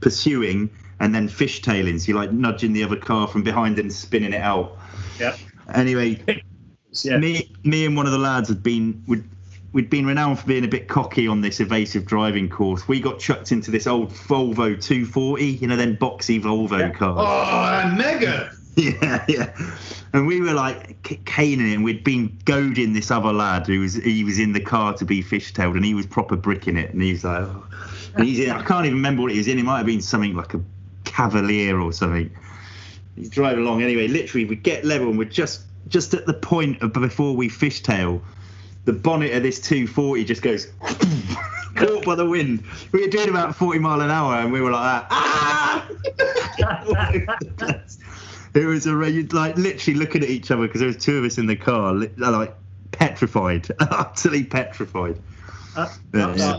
pursuing and then fishtailing. So you're like nudging the other car from behind and spinning it out. Yeah. Anyway, yeah. me me and one of the lads had been would we'd been renowned for being a bit cocky on this evasive driving course. We got chucked into this old Volvo 240, you know, then boxy Volvo yeah. car. Oh, mega! Yeah, yeah. And we were like caning it, and we'd been goading this other lad who was he was in the car to be fishtailed, and he was proper bricking it, and he's like, oh. and he's in, I can't even remember what he was in. It might have been something like a Cavalier or something. He's driving along anyway. Literally, we get level, and we're just just at the point of before we fishtail. The bonnet of this 240 just goes caught by the wind. We were doing about 40 mile an hour, and we were like that. Ah! It was a you'd like literally looking at each other because there was two of us in the car, like petrified, utterly petrified. Uh, yeah.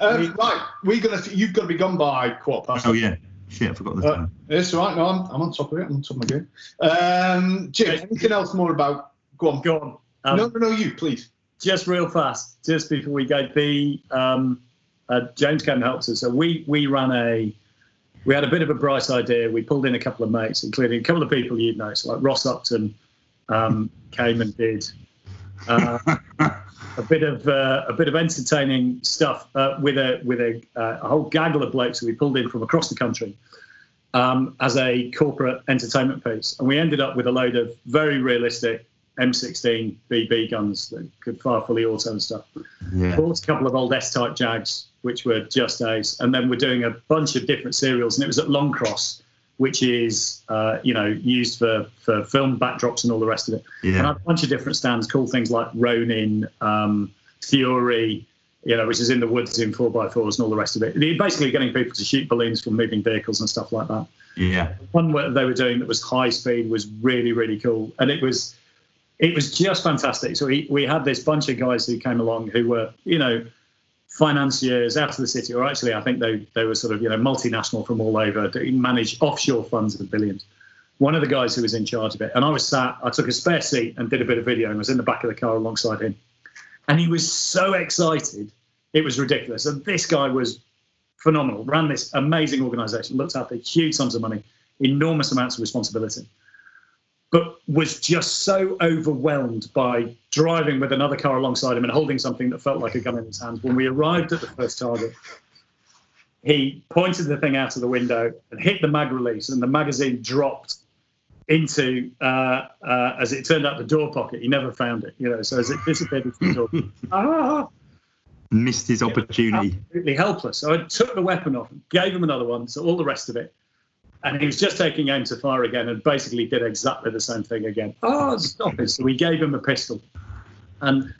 Um, right, we're gonna. You've got to be gone by quarter past. Oh yeah. Shit, I forgot the uh, time. It's all right. No, I'm, I'm on top of it. I'm on top of my game. Um, Jim, anything else more about? Go on. Go on. Um, no, no, no, you, please. Just real fast, just before we go, the um, uh, James came and helped us. So we we ran a we had a bit of a bright idea. We pulled in a couple of mates, including a couple of people you'd know, so like Ross Upton um, came and did uh, a bit of uh, a bit of entertaining stuff uh, with a with a, uh, a, whole gaggle of blokes that we pulled in from across the country um, as a corporate entertainment piece, and we ended up with a load of very realistic M16 BB guns that could fire fully auto and stuff. Yeah. Bought a couple of old S-type Jags which were just ace. And then we're doing a bunch of different serials, and it was at Longcross, which is uh, you know used for for film backdrops and all the rest of it. Yeah. And a bunch of different stands, cool things like Ronin, um, Fury, you know, which is in the woods in four by fours and all the rest of it. basically getting people to shoot balloons from moving vehicles and stuff like that. Yeah. One that they were doing that was high speed was really really cool, and it was it was just fantastic. So we we had this bunch of guys who came along who were you know financiers out of the city, or actually, I think they they were sort of you know multinational from all over, manage offshore funds of billions. One of the guys who was in charge of it, and I was sat, I took a spare seat and did a bit of video, and was in the back of the car alongside him, and he was so excited, it was ridiculous. And this guy was phenomenal, ran this amazing organisation, looked after huge sums of money, enormous amounts of responsibility but was just so overwhelmed by driving with another car alongside him and holding something that felt like a gun in his hands. When we arrived at the first target, he pointed the thing out of the window and hit the mag release, and the magazine dropped into, uh, uh, as it turned out, the door pocket. He never found it, you know. So as it disappeared into the door, ah, missed his opportunity. Absolutely helpless. So I took the weapon off, gave him another one. So all the rest of it and he was just taking aim to fire again and basically did exactly the same thing again. Oh, stop it. So we gave him a pistol and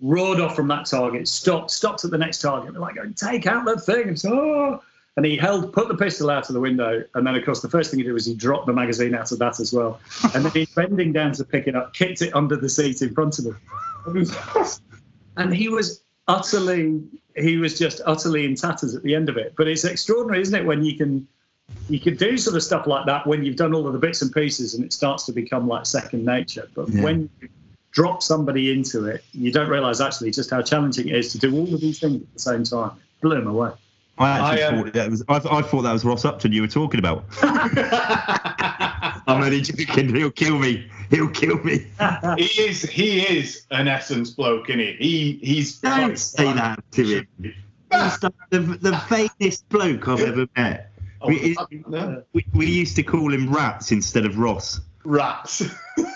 roared off from that target, stopped, stopped at the next target. We're like, take out that thing. And, so, oh. and he held, put the pistol out of the window. And then, of course, the first thing he did was he dropped the magazine out of that as well. And then he's bending down to pick it up, kicked it under the seat in front of him. And he was utterly, he was just utterly in tatters at the end of it. But it's extraordinary, isn't it, when you can you can do sort of stuff like that when you've done all of the bits and pieces and it starts to become like second nature. But yeah. when you drop somebody into it, you don't realize actually just how challenging it is to do all of these things at the same time. It blew him away. I actually I, um, thought that was. I, I thought that was Ross Upton you were talking about. I'm only joking. He'll kill me. He'll kill me. he is he is an essence bloke, isn't he? He he's Don't say that to him. He's the, the, the vainest bloke I've ever met. Oh, We, no. we, we used to call him Rats instead of Ross. Rats.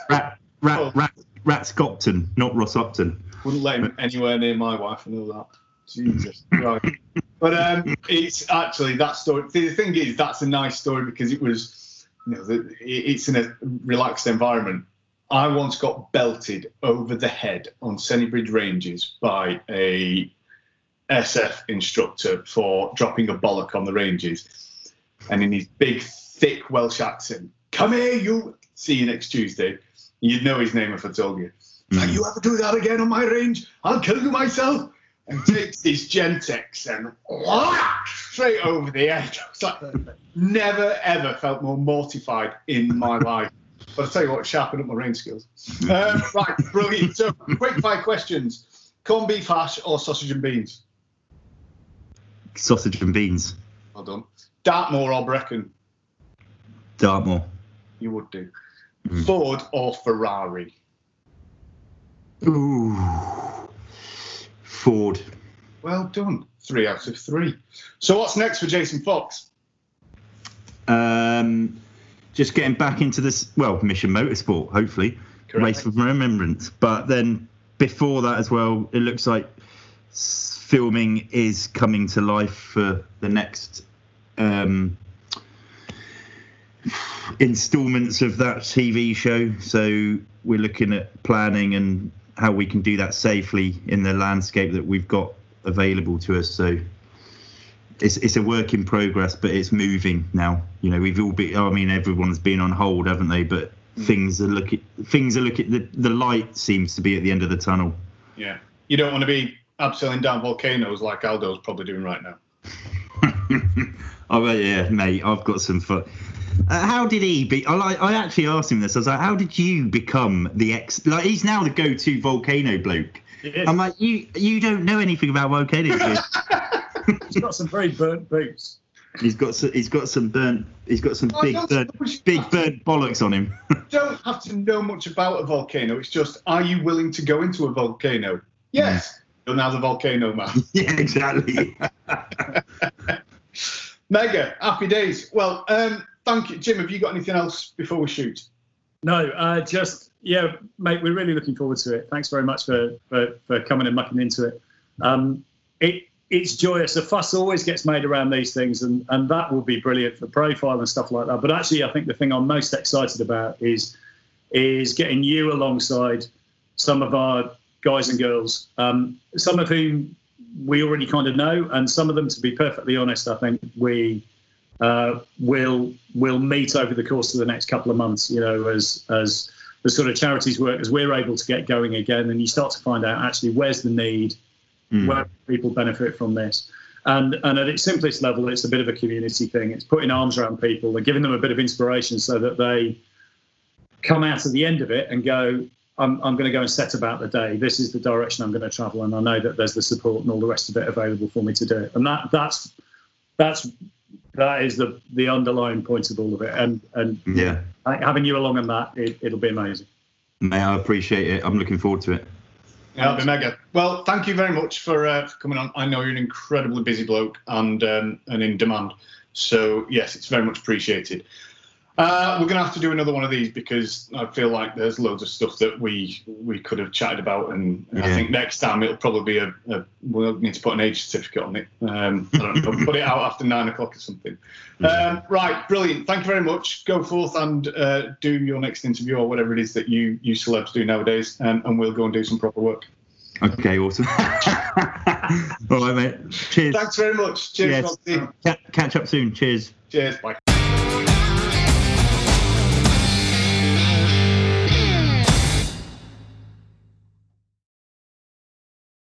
Rat, rat, Oh. rat, rat Scopton, not Ross Upton. Wouldn't let him anywhere near my wife. and all that. Jesus. right. But um, it's actually that story. The thing is, that's a nice story because it was, you know, the, it's in a relaxed environment. I once got belted over the head on Sennybridge Ranges by a SF instructor for dropping a bollock on the ranges, and in his big, thick Welsh accent, "Come here, you." See you next Tuesday. You'd know his name if I told you. Like, you ever do that again on my range? I'll kill you myself. And takes his Gentex and straight over the edge. Like, never ever felt more mortified in my life. But I'll tell you what, sharpened up my range skills. Um, right, brilliant. So, quick five questions corned beef hash or sausage and beans? Sausage and beans. Well done. Dartmoor or Brecon? Dartmoor. You would do. Mm. Ford or Ferrari? Ooh. Ford. Well done. Three out of three. So, what's next for Jason Fox? Um, just getting back into this, well, Mission Motorsport, hopefully. Correct. Race of Remembrance. But then before that as well, it looks like filming is coming to life for the next um, installments of that TV show. So we're looking at planning and how we can do that safely in the landscape that we've got available to us. So it's it's a work in progress, but it's moving now. You know, we've all been. I mean, everyone's been on hold, haven't they? But things are looking. Things are looking. The the light seems to be at the end of the tunnel. Yeah. You don't want to be abseiling down volcanoes like Aldo's probably doing right now. oh well, yeah, mate. I've got some fun. Uh, how did he be? I like. I actually asked him this. I was like, "How did you become the ex? Like, he's now the go-to volcano bloke." I'm like, "You you don't know anything about volcanoes." He's got some very burnt boots. he's got some, he's got some burnt. He's got some Oh, big burnt, big burnt bollocks on him. You don't have to know much about a volcano. It's just, are you willing to go into a volcano? Yes. You're now the volcano man. yeah, exactly. Mega, happy days. Well, um, thank you. Jim, have you got anything else before we shoot? No, uh, just yeah, mate. We're really looking forward to it. Thanks very much for for, for coming and mucking into it. Um, it it's joyous. A fuss always gets made around these things, and and that will be brilliant for profile and stuff like that. But actually, I think the thing I'm most excited about is is getting you alongside some of our guys and girls, um, some of whom we already kind of know, and some of them, to be perfectly honest, I think we uh, will will meet over the course of the next couple of months. You know, as as the sort of charities work, as we're able to get going again, and you start to find out actually where's the need, Mm. where people benefit from this. And, and at its simplest level, it's a bit of a community thing. It's putting arms around people and giving them a bit of inspiration so that they come out at the end of it and go, I'm, I'm going to go and set about the day. This is the direction I'm going to travel, and I know that there's the support and all the rest of it available for me to do it. And that that's that's that is the the underlying point of all of it. And and Yeah, having you along on that, it, it'll be amazing. mate, I appreciate it. I'm looking forward to it. Yeah, that'd be mega. Well, thank you very much for, uh, for coming on. I know you're an incredibly busy bloke and um, and in demand. So yes, it's very much appreciated. Uh, we're going to have to do another one of these because I feel like there's loads of stuff that we we could have chatted about, and I think next time it'll probably be a, a we'll need to put an age certificate on it. Um, I don't know, put it out after nine o'clock or something. Um, right, brilliant. Thank you very much. Go forth and uh, do your next interview or whatever it is that you you celebs do nowadays, um, and we'll go and do some proper work. Okay, awesome. All right, mate. Cheers. Thanks very much. Cheers, Yes. Catch up soon. Cheers. Cheers. Bye.